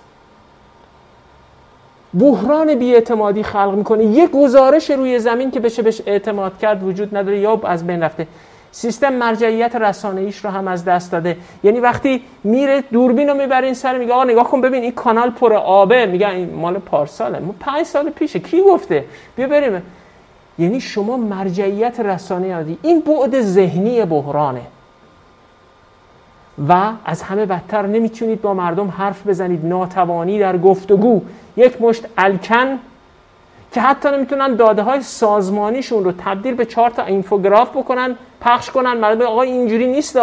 بحران بیاعتمادی خلق می‌کنه. یک گزارش روی زمین که بشه بهش اعتماد کرد وجود نداره. یا از بین رفته. سیستم مرجعیت رسانه ایش رو هم از دست داده. یعنی وقتی میره دوربین رو می‌بره این سر میگه آقا نگاه کن ببین این کانال پر آبه. میگن این مال پارساله. ما پنج سال پیشه. کی گفته؟ بیا بریم. یعنی شما مرجعیت رسانه یادی این بعد ذهنی بحرانه. و از همه بدتر نمی‌تونید با مردم حرف بزنید. ناتوانی در گفتگو. یک مشت الکن که حتی نمی‌تونن داده های سازمانیشون رو تبدیل به چهار تا اینفوگراف بکنن پخش کنن. مردم آقا اینجوری نیست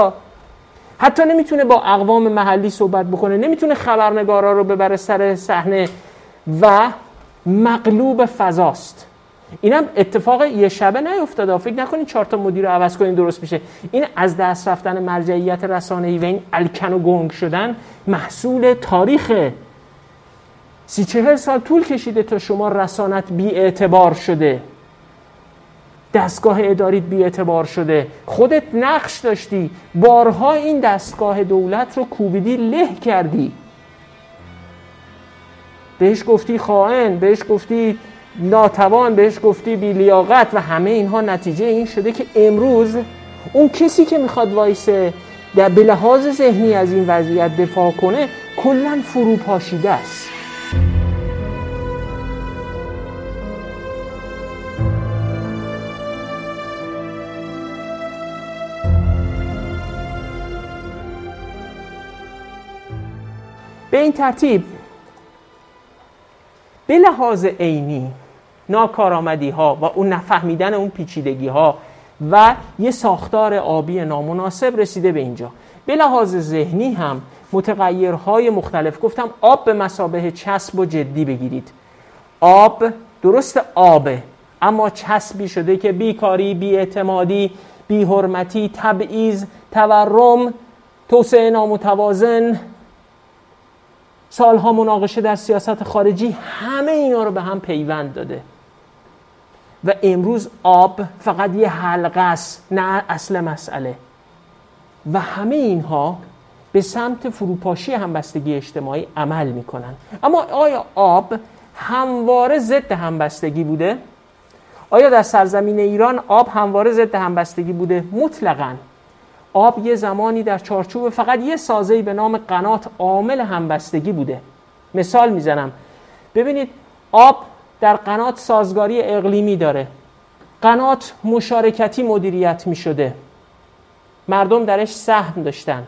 حتی نمی‌تونه با اقوام محلی صحبت بکنه. نمی‌تونه خبرنگارا رو ببره سر صحنه. و مغلوب فضاست. اینم اتفاق یه شبه نیفتاده. فکر نکنید چهار تا مدیر رو عوض کنین درست میشه. این از دست رفتن مرجعیت رسانه‌ای و این الکن و گنگ شدن محصول تاریخ سی چهل سال طول کشیده تا شما رسانت بی اعتبار شده. دستگاه اداریت بی اعتبار شده. خودت نقش داشتی. بارها این دستگاه دولت رو کوبیدی له کردی. بهش گفتی خائن بهش گفتی ناتوان بهش گفتی بیلیاقت و همه اینها نتیجه این شده که امروز اون کسی که می‌خواد وایسه در به لحاظ ذهنی از این وضعیت دفاع کنه کلا فروپاشیده است. به این ترتیب به لحاظ عینی ناکارآمدی ها و اون نفهمیدن اون پیچیدگی ها و یه ساختار آبی نامناسب رسیده به اینجا. به لحاظ ذهنی هم متغیرهای مختلف. گفتم آب به مسابه چسب و جدی بگیرید. آب درست آبه اما چسبی شده که بیکاری بیاعتمادی بیحرمتی تبعیض تورم توسعه نامتوازن سالها مناقشه در سیاست خارجی همه اینا رو به هم پیوند داده. و امروز آب فقط یه حلقه است نه اصل مسئله. و همه اینها به سمت فروپاشی همبستگی اجتماعی عمل می‌کنن. اما آیا آب همواره ضد همبستگی بوده؟ آیا در سرزمین ایران آب همواره ضد همبستگی بوده؟ مطلقاً. آب یه زمانی در چارچوب فقط یه سازهی به نام قنات عامل همبستگی بوده. مثال می‌زنم. ببینید آب در قنات سازگاری اقلیمی داره. قنات مشارکتی مدیریت می شده. مردم درش سهم داشتن.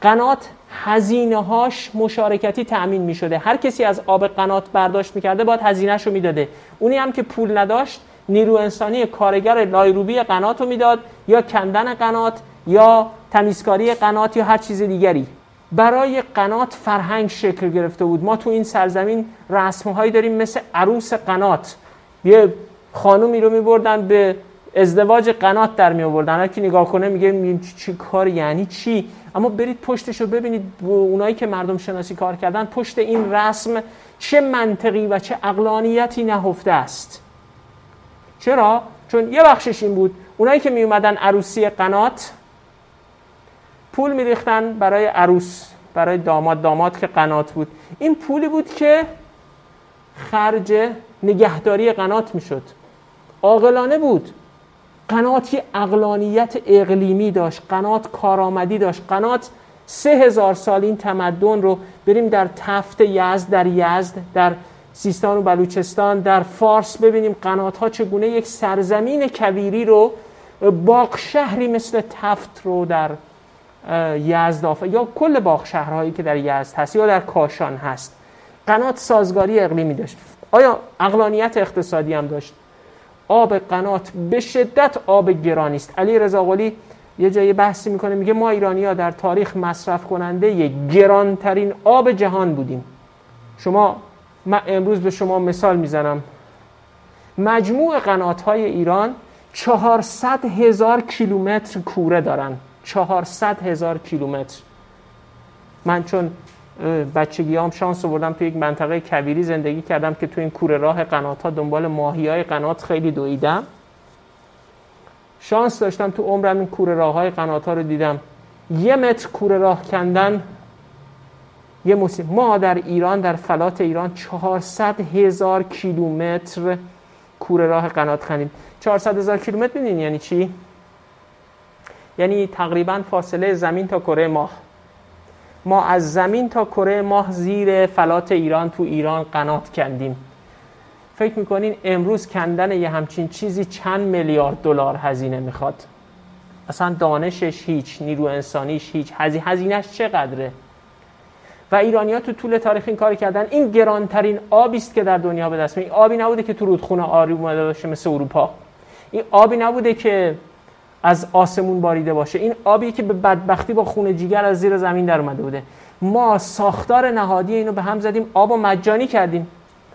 قنات هزینه هاش مشارکتی تأمین می شده. هر کسی از آب قنات برداشت می کرده باید هزینهش رو می‌داده اونی هم که پول نداشت نیرو انسانی کارگر لایروبی قنات رو می‌داد یا کندن قنات یا تمیزکاری قنات یا هر چیز دیگری. برای قنات فرهنگ شکل گرفته بود. ما تو این سرزمین رسمهایی داریم مثل عروس قنات. یه خانومی رو میبردن به ازدواج قنات در می آوردن هر کی نگاه کنه میگه چی کار یعنی چی؟ اما برید پشتش رو ببینید اونایی که مردم شناسی کار کردن پشت این رسم چه منطقی و چه اقلانیتی نهفته است. چرا؟ چون یه بخشش این بود. اونایی که می اومدن عروسی قنات پول میریختن برای عروس برای داماد. داماد که قنات بود. این پولی بود که خرج نگهداری قنات می‌شد. عاقلانه بود. قنات یه اقلانیت اقلیمی داشت قنات کارآمدی داشت. قنات سه هزار سال این تمدن رو بریم در تفت یزد در یزد در سیستان و بلوچستان در فارس ببینیم قنات ها چگونه یک سرزمین کویری رو باغ شهری مثل تفت رو در یزد یا کل باغ شهرهایی که در یزد هست یا در کاشان هست. قنات سازگاری اقلیمی داشت. آیا اقلانیت اقتصادی هم داشت؟ آب قنات به شدت آب گرانی است. علی رضا یه جایی بحثی می‌کنه میگه ما ایرانی ها در تاریخ مصرف کننده یک گرانترین آب جهان بودیم. شما من امروز به شما مثال می‌زنم. مجموع قنات های ایران 400 هزار کیلومتر کوره دارن. 400 هزار کیلومتر. من چون بچگی هم شانس آوردم تو یک منطقه کبیری زندگی کردم که تو این کوره راه قنات ها دنبال ماهی های قنات خیلی دویدم. شانس داشتم تو عمرم این کوره راه های قنات ها رو دیدم. یه متر کوره راه کندن یه موسیم ما در ایران در فلات ایران 400 هزار کیلومتر کوره راه قنات خندیم. 400 هزار کیلومتر ببینین یعنی چی؟ یعنی تقریبا فاصله زمین تا کره ماه. ما از زمین تا کره ماه زیر فلات ایران تو ایران قنات کندیم. فکر می‌کنین امروز کندن یه همچین چیزی چند میلیارد دلار هزینه می‌خواد؟ اصلا دانشش هیچ نیرو انسانیش هیچ. هزینهش چقدره؟ و ایرانیا تو طول تاریخ این کار کردن. این گرانترین آبی است که در دنیا به دست می آبی نبوده که تو رودخونه آری اومده باشه مثل اروپا. این آبی نبوده که از آسمون باریده باشه. این آبی که به بدبختی با خون جیگر از زیر زمین در اومده بوده. ما ساختار نهادی اینو به هم زدیم آب و مجانی کردیم.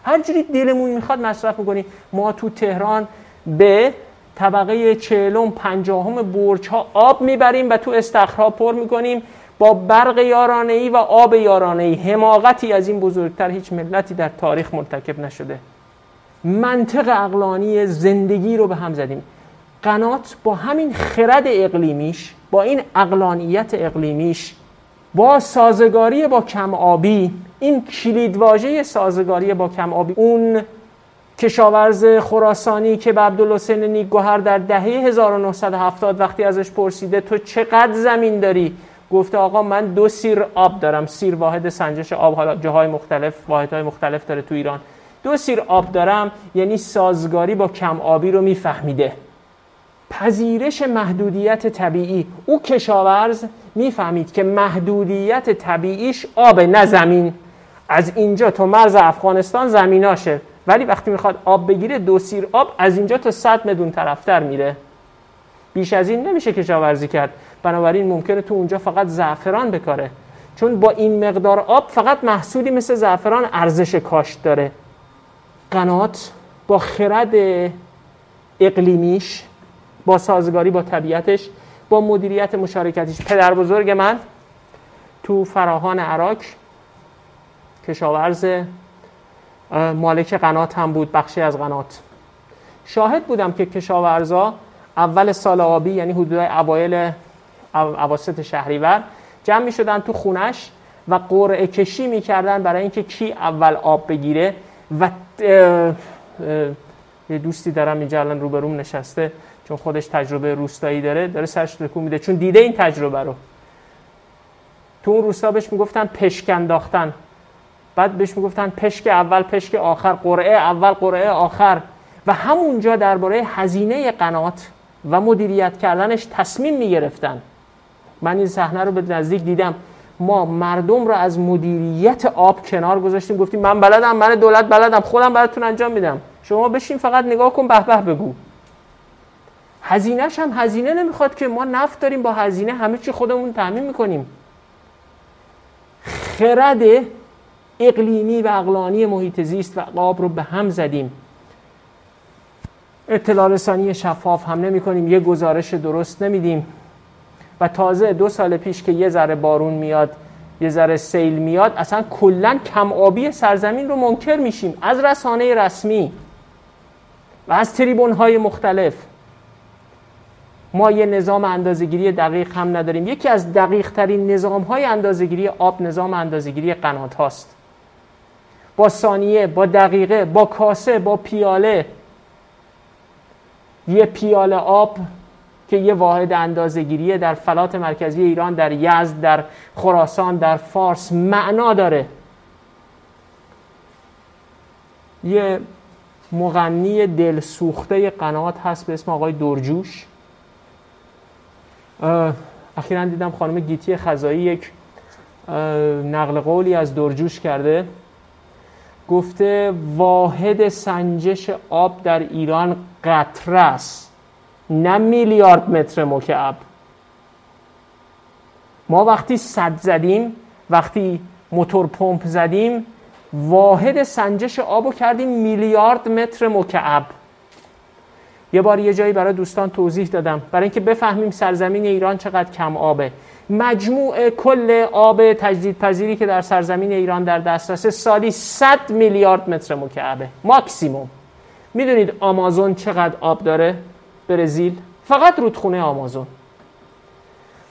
هر جوری دلمون می‌خواد مصرف می‌کنیم. ما تو تهران به طبقه چهلم پنجاهم برج ها آب می‌بریم و تو استخرها پر می‌کنیم. با برق یارانه ای و آب یارانه ای حماقتی از این بزرگتر هیچ ملتی در تاریخ مرتکب نشده. منطق اقلانی زندگی رو به هم زدیم. قنات با همین خرد اقلیمیش با این اقلانیت اقلیمیش با سازگاری با کم آبی این کلیدواژه سازگاری با کم آبی اون کشاورز خراسانی که به عبدالحسین نیکگوهر در دهه 1970 وقتی ازش پرسیده تو چقدر زمین داری؟ گفته آقا من دو سیر آب دارم سیر واحد سنجش آب حالا جاهای مختلف واحدهای مختلف داره تو ایران. دو سیر آب دارم یعنی سازگاری با کم آبی رو میفهمیده. پذیرش محدودیت طبیعی. او کشاورز می‌فهمید که محدودیت طبیعیش آب نه زمین. از اینجا تا مرز افغانستان زمیناشه. ولی وقتی می‌خواد آب بگیره دو سیر آب از اینجا تا 100 مدون طرفتر میره. بیش از این نمیشه کشاورزی کرد. بنابراین ممکنه تو اونجا فقط زعفران بکاره. چون با این مقدار آب فقط محصولی مثل زعفران ارزش کاشت داره. قنات با خرد اقلیمیش با سازگاری با طبیعتش با مدیریت مشارکتیش. پدر بزرگ من تو فراهان عراق کشاورز مالک قنات هم بود بخشی از قنات. شاهد بودم که کشاورزا اول سال آبی یعنی حدود اوایل اواسط شهریور جمع می شدن تو خونش و قرعه کشی می برای اینکه کی اول آب بگیره و یه دوستی دارم اینجا الان روبروم نشسته. چون خودش تجربه روستایی داره داره سرش تکون میده. چون دیده این تجربه رو. تو اون روستا بهش می‌گفتن پشک انداختن. بعد بهش می‌گفتن پشک اول پشک آخر قرعه اول قرعه آخر. و همونجا درباره هزینه قنات و مدیریت کردنش تصمیم می‌گرفتن. من این صحنه رو به نزدیک دیدم. ما مردم رو از مدیریت آب کنار گذاشتیم. گفتیم من بلدم من دولت بلدم خودم براتون انجام میدم. شما بشین فقط نگاه کن به به بگو. هزینهش هم هزینه نمی‌خواد که ما نفت داریم با هزینه همه چی خودمون تعمین می‌کنیم. خرد اقلیمی و اقلانی محیط زیست و آب رو به هم زدیم. اطلاع رسانی شفاف هم نمی کنیم یه گزارش درست نمیدیم. و تازه دو سال پیش که یه ذره بارون میاد یه ذره سیل میاد اصلا کلا کم آبی سرزمین رو منکر میشیم. از رسانه رسمی و از تریبون های مختلف. ما یه نظام اندازگیری دقیق هم نداریم. یکی از دقیق ترین نظام های اندازگیری آب نظام اندازگیری قنات هاست. با ثانیه با دقیقه با کاسه با پیاله. یه پیاله آب که یه واحد اندازگیری در فلات مرکزی ایران در یزد در خراسان در فارس معنا داره. یه مغنی دل سوخته قنات هست به اسم آقای درجوش. اخیرا دیدم خانم گیتی خزایی یک نقل قولی از درجوش کرده. گفته واحد سنجش آب در ایران قطره است. نه میلیارد متر مکعب ما وقتی صد زدیم وقتی موتور پمپ زدیم واحد سنجش آب کردیم میلیارد متر مکعب یه بار یه جایی برای دوستان توضیح دادم. برای اینکه بفهمیم سرزمین ایران چقدر کم آبه. مجموع کل آب تجدیدپذیری که در سرزمین ایران در دسترس سالی 100 میلیارد متر مکعبه. ماکسیموم. می‌دونید آمازون چقدر آب داره؟ برزیل. فقط رودخونه آمازون.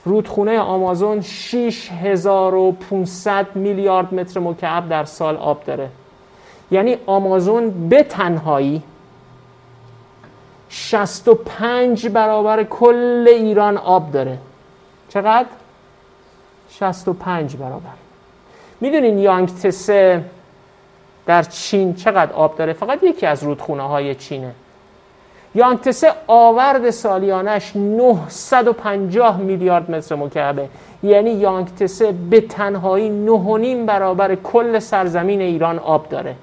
رودخونه آمازون 6500 میلیارد متر مکعب در سال آب داره. یعنی آمازون به تنهایی 65 برابر کل ایران آب داره. چقدر؟ 65 برابر. می‌دونین یانگتسه در چین چقدر آب داره؟ فقط یکی از رودخونه های چینه. یانگتسه آورد سالیانش 950 میلیارد متر مکعبه. یعنی یانگتسه به تنهایی 9.5 برابر کل سرزمین ایران آب داره.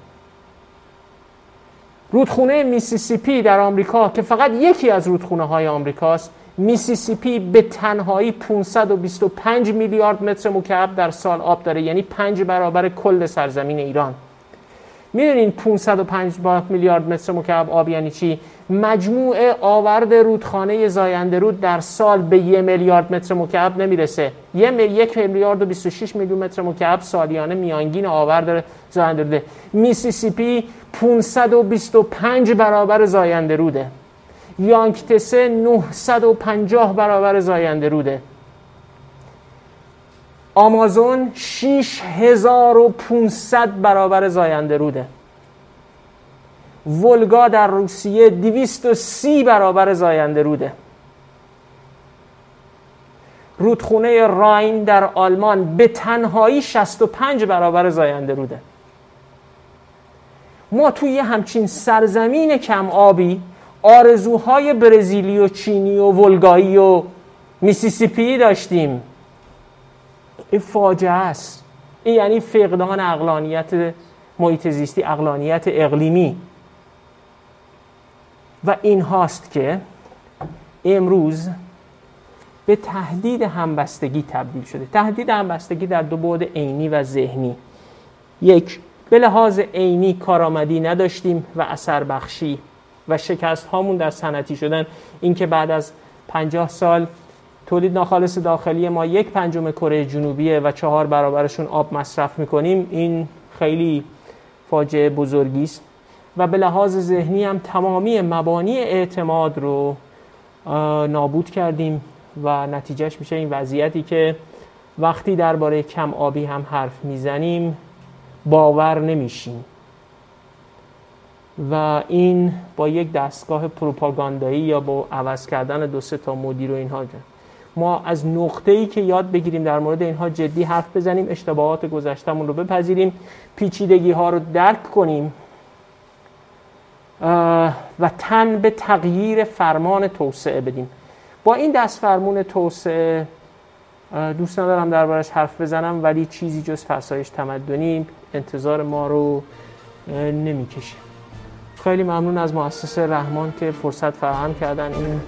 رودخونه میسیسیپی در آمریکا که فقط یکی از رودخونه های آمریکاست میسیسیپی به تنهایی 525 میلیارد متر مکعب در سال آب داره یعنی پنج برابر کل سرزمین ایران. می‌دونین 505 میلیارد متر مکعب آب یعنی چی؟ مجموع آورد رودخانه زاینده رود در سال به یه میلیارد متر مکعب نمی‌رسه. یه یک میلیارد و 26 میلیون متر مکعب سالیانه میانگین آورد زاینده روده. میسیسیپی 525 برابر زاینده روده. یانکتسه 950 برابر زاینده روده. آمازون 6500 برابر زاینده روده. ولگا در روسیه 230 برابر زاینده روده. رودخونه راین در آلمان به تنهایی 65 برابر زاینده روده. ما توی همچین سرزمین کم آبی آرزوهای برزیلی و چینی و ولگایی و میسیسیپی داشتیم. این فاجعه است. این یعنی فقدان اقلانیت محیط زیستی اقلانیت اقلیمی. و این هاست که امروز به تهدید همبستگی تبدیل شده. تهدید همبستگی در دو بعد عینی و ذهنی. یک به لحاظ عینی کارآمدی نداشتیم و اثر بخشی و شکست هامون در صنعتی شدن. اینکه بعد از 50 سال تولید ناخالص داخلی ما یک پنجم کره جنوبیه و چهار برابرشون آب مصرف می‌کنیم این خیلی فاجعه بزرگی است. و به لحاظ ذهنی هم تمامی مبانی اعتماد رو نابود کردیم و نتیجهش میشه این وضعیتی که وقتی درباره کم آبی هم حرف می‌زنیم باور نمیشیم. و این با یک دستگاه پروپاگاندایی یا با عوض کردن دو سه تا مدیر و اینها ما از نقطه ای که یاد بگیریم در مورد اینها جدی حرف بزنیم اشتباهات گذشتمون رو بپذیریم پیچیدگی ها رو درک کنیم و تن به تغییر فرمان توسعه بدیم. با این دست فرمون توسعه دوست ندارم دربارش حرف بزنم ولی چیزی جز فرسایش تمدنی انتظار ما رو نمی‌کشه. خیلی ممنون از مؤسسه رحمان که فرصت فراهم کردن این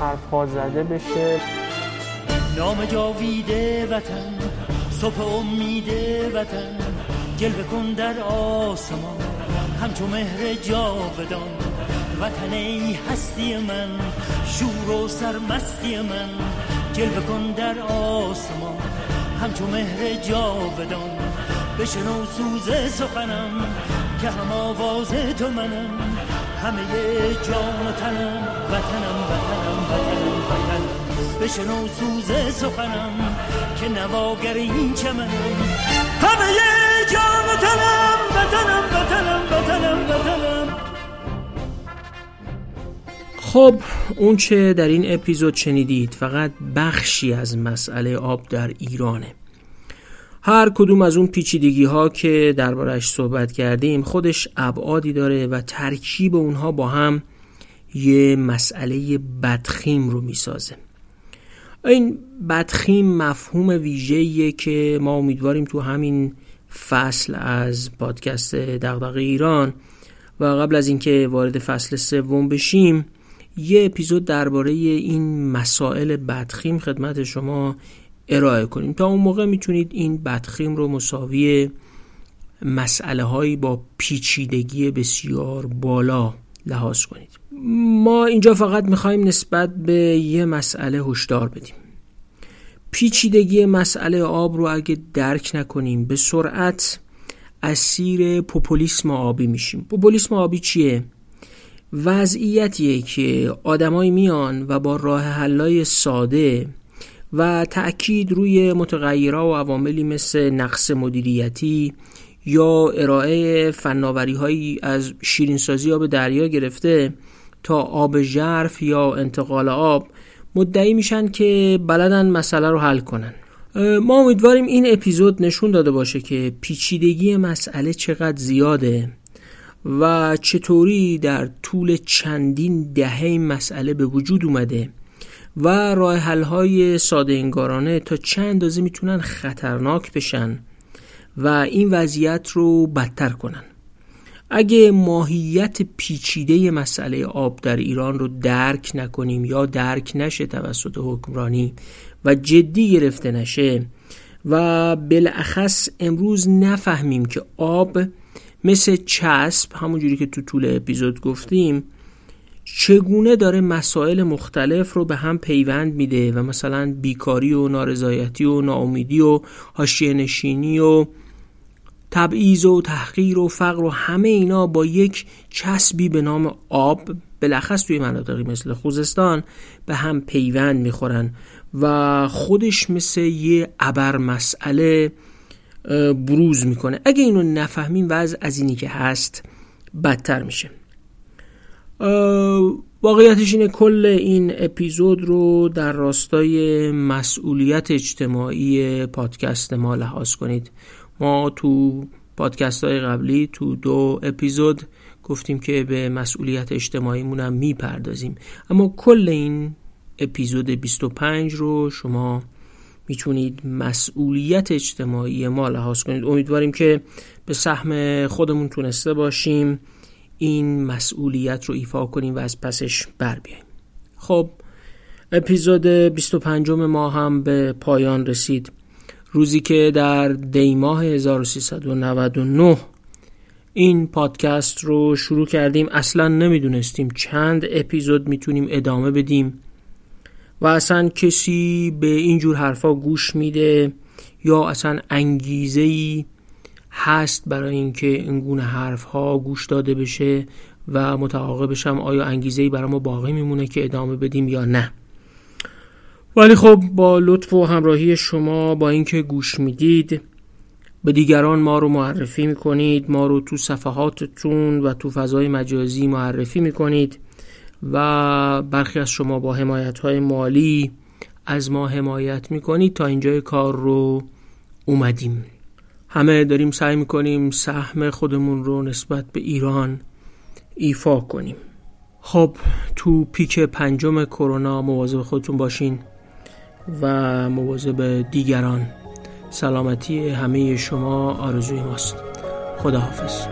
حرف ها زده بشه. نام جاویده وطن صبح امید وطن. جلوه کن در آسمان همچو مهر جاودان. وطن ای هستی من شور و سرمستی من. جلوه کن در آسمان همچو مهر جاودان. بشنو سوز سخنم که هم آواز تو منم. همه جان و تنم وطنم وطنم. وطنم وطنم بشنو سوز سخنم که نواگر این چمنم. همه جان و تنم وطنم وطنم وطنم وطنم. خب اون چه در این اپیزود شنیدید فقط بخشی از مسئله آب در ایرانه. هر کدوم از اون پیچیدگی ها که دربارش صحبت کردیم خودش ابعادی داره و ترکیب اونها با هم یه مسئله بدخیم رو می‌سازه. این بدخیم مفهوم ویژه‌ایه که ما امیدواریم تو همین فصل از پادکست دغدغه ایران و قبل از اینکه وارد فصل سوم بشیم یه اپیزود درباره این مسائل بدخیم خدمت شما ارائه کنیم. تا اون موقع می‌تونید این بدخیم رو مساوی مسئله هایی با پیچیدگی بسیار بالا لحاظ کنید. ما اینجا فقط می‌خوایم نسبت به یه مسئله هشدار بدیم. پیچیدگی مسئله آب رو اگه درک نکنیم به سرعت اسیر پوپولیسم آبی میشیم. پوپولیسم آبی چیه؟ وضعیتیه که آدمایی میان و با راه حلای ساده و تأکید روی متغیرها و عواملی مثل نقص مدیریتی یا ارائه فناوری هایی از شیرینسازی آب دریا گرفته تا آب ژرف یا انتقال آب مدعی میشن که بلدن مسئله رو حل کنن. ما امیدواریم این اپیزود نشون داده باشه که پیچیدگی مسئله چقدر زیاده و چطوری در طول چندین دهه این مسئله به وجود اومده و راه حل های ساده انگارانه تا چند اندازه می‌تونن خطرناک بشن و این وضعیت رو بدتر کنن. اگه ماهیت پیچیده مسئله آب در ایران رو درک نکنیم یا درک نشه توسط حکمرانی و جدی گرفته نشه و بالاخص امروز نفهمیم که آب مثل چسب همونجوری که تو طول اپیزود گفتیم چگونه داره مسائل مختلف رو به هم پیوند میده و مثلا بیکاری و نارضایتی و ناامیدی و حاشیه نشینی و تبعیض و تحقیر و فقر و همه اینا با یک چسبی به نام آب بلخص توی مناطقی مثل خوزستان به هم پیوند می‌خورن و خودش مثل یه ابر مسئله بروز می‌کنه. اگه اینو نفهمیم وضع از اینی که هست بدتر میشه. واقعیتش اینه کل این اپیزود رو در راستای مسئولیت اجتماعی پادکست ما لحاظ کنید. ما تو پادکست های قبلی تو دو اپیزود گفتیم که به مسئولیت اجتماعیمون هم می‌پردازیم. اما کل این اپیزود 25 رو شما می‌تونید مسئولیت اجتماعی ما لحاظ کنید. امیدواریم که به سهم خودمون تونسته باشیم این مسئولیت رو ایفا کنیم و از پسش بر بیاییم. خب اپیزود 25 ما هم به پایان رسید. روزی که در دیماه 1399 این پادکست رو شروع کردیم. اصلا نمی‌دونستیم چند اپیزود می‌تونیم ادامه بدیم و اصلا کسی به اینجور حرفا گوش میده یا اصلا انگیزه ای هست برای اینکه این گونه حرف ها گوش داده بشه و متعاقبش هم آیا انگیزه ای برای ما باقی میمونه که ادامه بدیم یا نه. ولی خب با لطف و همراهی شما با اینکه گوش می‌دید به دیگران ما رو معرفی می‌کنید ما رو تو صفحاتتون و تو فضای مجازی معرفی می‌کنید و برخی از شما با حمایت های مالی از ما حمایت می‌کنید تا اینجای کار رو اومدیم. همه داریم سعی می‌کنیم سهم خودمون رو نسبت به ایران ایفا کنیم. خب تو پیک پنجم کرونا مواظب خودتون باشین. و مواظب دیگران. سلامتی همه شما آرزوی ماست. خداحافظ.